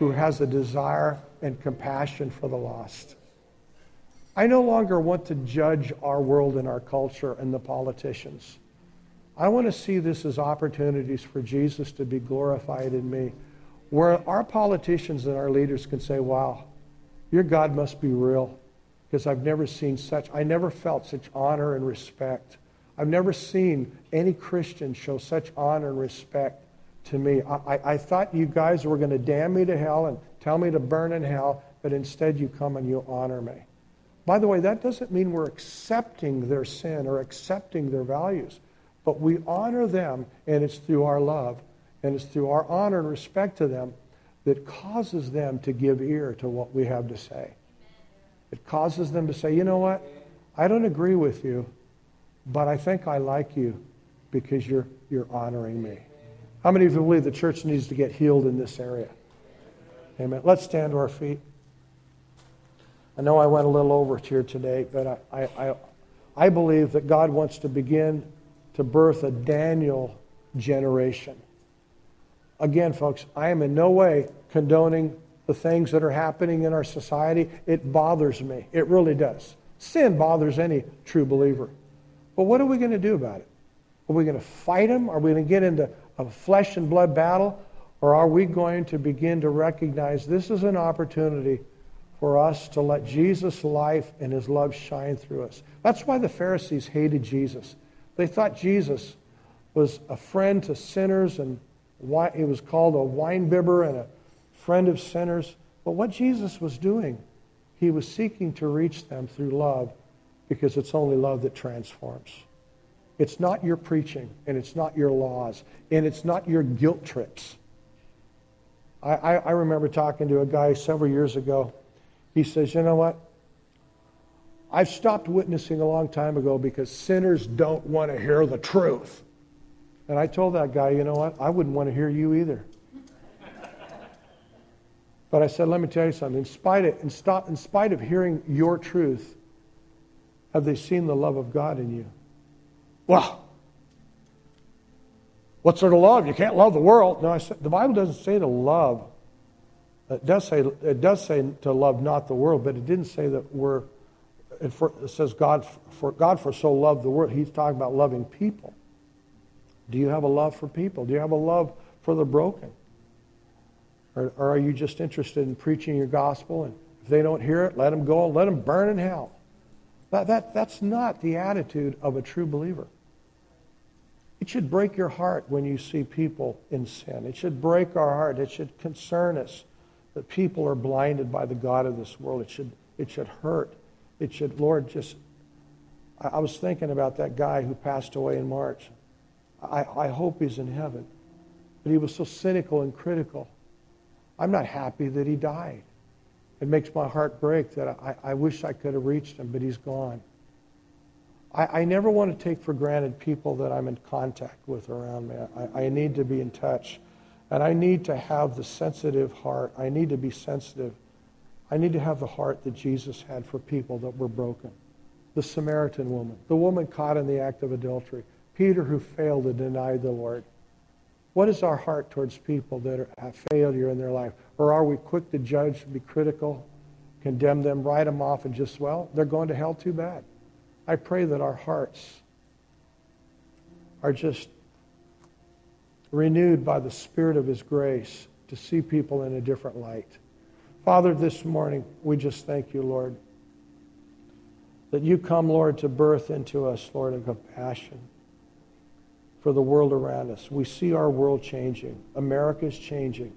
who has a desire and compassion for the lost. I no longer want to judge our world and our culture and the politicians. I want to see this as opportunities for Jesus to be glorified in me, where our politicians and our leaders can say, Wow, your God must be real, because I've never seen such, I never felt such honor and respect. I've never seen any Christian show such honor and respect to me. I, I, I thought you guys were going to damn me to hell and tell me to burn in hell, but instead you come and you honor me. By the way, that doesn't mean we're accepting their sin or accepting their values, but we honor them, and it's through our love and it's through our honor and respect to them that causes them to give ear to what we have to say. It causes them to say, you know what? I don't agree with you, but I think I like you because you're, you're honoring me. How many of you believe the church needs to get healed in this area? Amen. Let's stand to our feet. I know I went a little over here today, but I, I, I believe that God wants to begin to birth a Daniel generation. Again, folks, I am in no way condoning the things that are happening in our society. It bothers me. It really does. Sin bothers any true believer. But what are we going to do about it? Are we going to fight them? Are we going to get into a flesh and blood battle? Or are we going to begin to recognize this is an opportunity for us to let Jesus' life and his love shine through us. That's why the Pharisees hated Jesus. They thought Jesus was a friend to sinners and he was called a winebibber and a friend of sinners. But what Jesus was doing, he was seeking to reach them through love because it's only love that transforms. It's not your preaching, and it's not your laws, and it's not your guilt trips. I, I, I remember talking to a guy several years ago he says, You know what? I've stopped witnessing a long time ago because sinners don't want to hear the truth. And I told that guy, You know what? I wouldn't want to hear you either. But I said, Let me tell you something. In spite of, in, stop, in spite of hearing your truth, have they seen the love of God in you? Well, what sort of love? You can't love the world. No, I said, the Bible doesn't say to love it does say it does say to love not the world, but it didn't say that we're. It, for, it says God for God for so loved the world. He's talking about loving people. Do you have a love for people? Do you have a love for the broken? Or, or are you just interested in preaching your gospel and if they don't hear it, let them go, let them burn in hell? That, that, that's not the attitude of a true believer. It should break your heart when you see people in sin. It should break our heart. It should concern us that people are blinded by the God of this world. It should, it should hurt. It should, Lord, just. I, I was thinking about that guy who passed away in March. I, I hope he's in heaven. But he was so cynical and critical. I'm not happy that he died. It makes my heart break that I, I wish I could have reached him, but he's gone. I, I never want to take for granted people that I'm in contact with around me. I, I need to be in touch. And I need to have the sensitive heart. I need to be sensitive. I need to have the heart that Jesus had for people that were broken. The Samaritan woman, the woman caught in the act of adultery, Peter who failed to deny the Lord. What is our heart towards people that are, have failure in their life? Or are we quick to judge, be critical, condemn them, write them off, and just, well, they're going to hell too bad? I pray that our hearts are just renewed by the Spirit of His grace to see people in a different light. Father, this morning, we just thank you, Lord, that you come, Lord, to birth into us, Lord, a compassion for the world around us. We see our world changing, America's changing.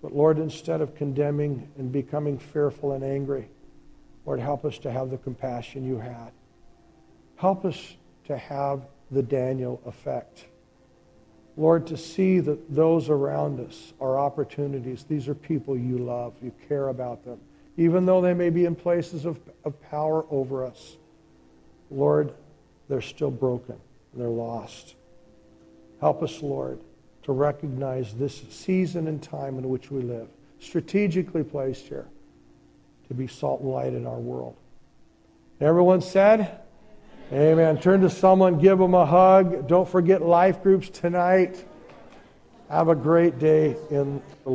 But Lord, instead of condemning and becoming fearful and angry, Lord, help us to have the compassion you had. Help us to have the Daniel effect. Lord, to see that those around us are opportunities. These are people you love. You care about them. Even though they may be in places of, of power over us, Lord, they're still broken. They're lost. Help us, Lord, to recognize this season and time in which we live, strategically placed here to be salt and light in our world. Everyone said, Amen. Turn to someone, give them a hug. Don't forget life groups tonight. Have a great day in the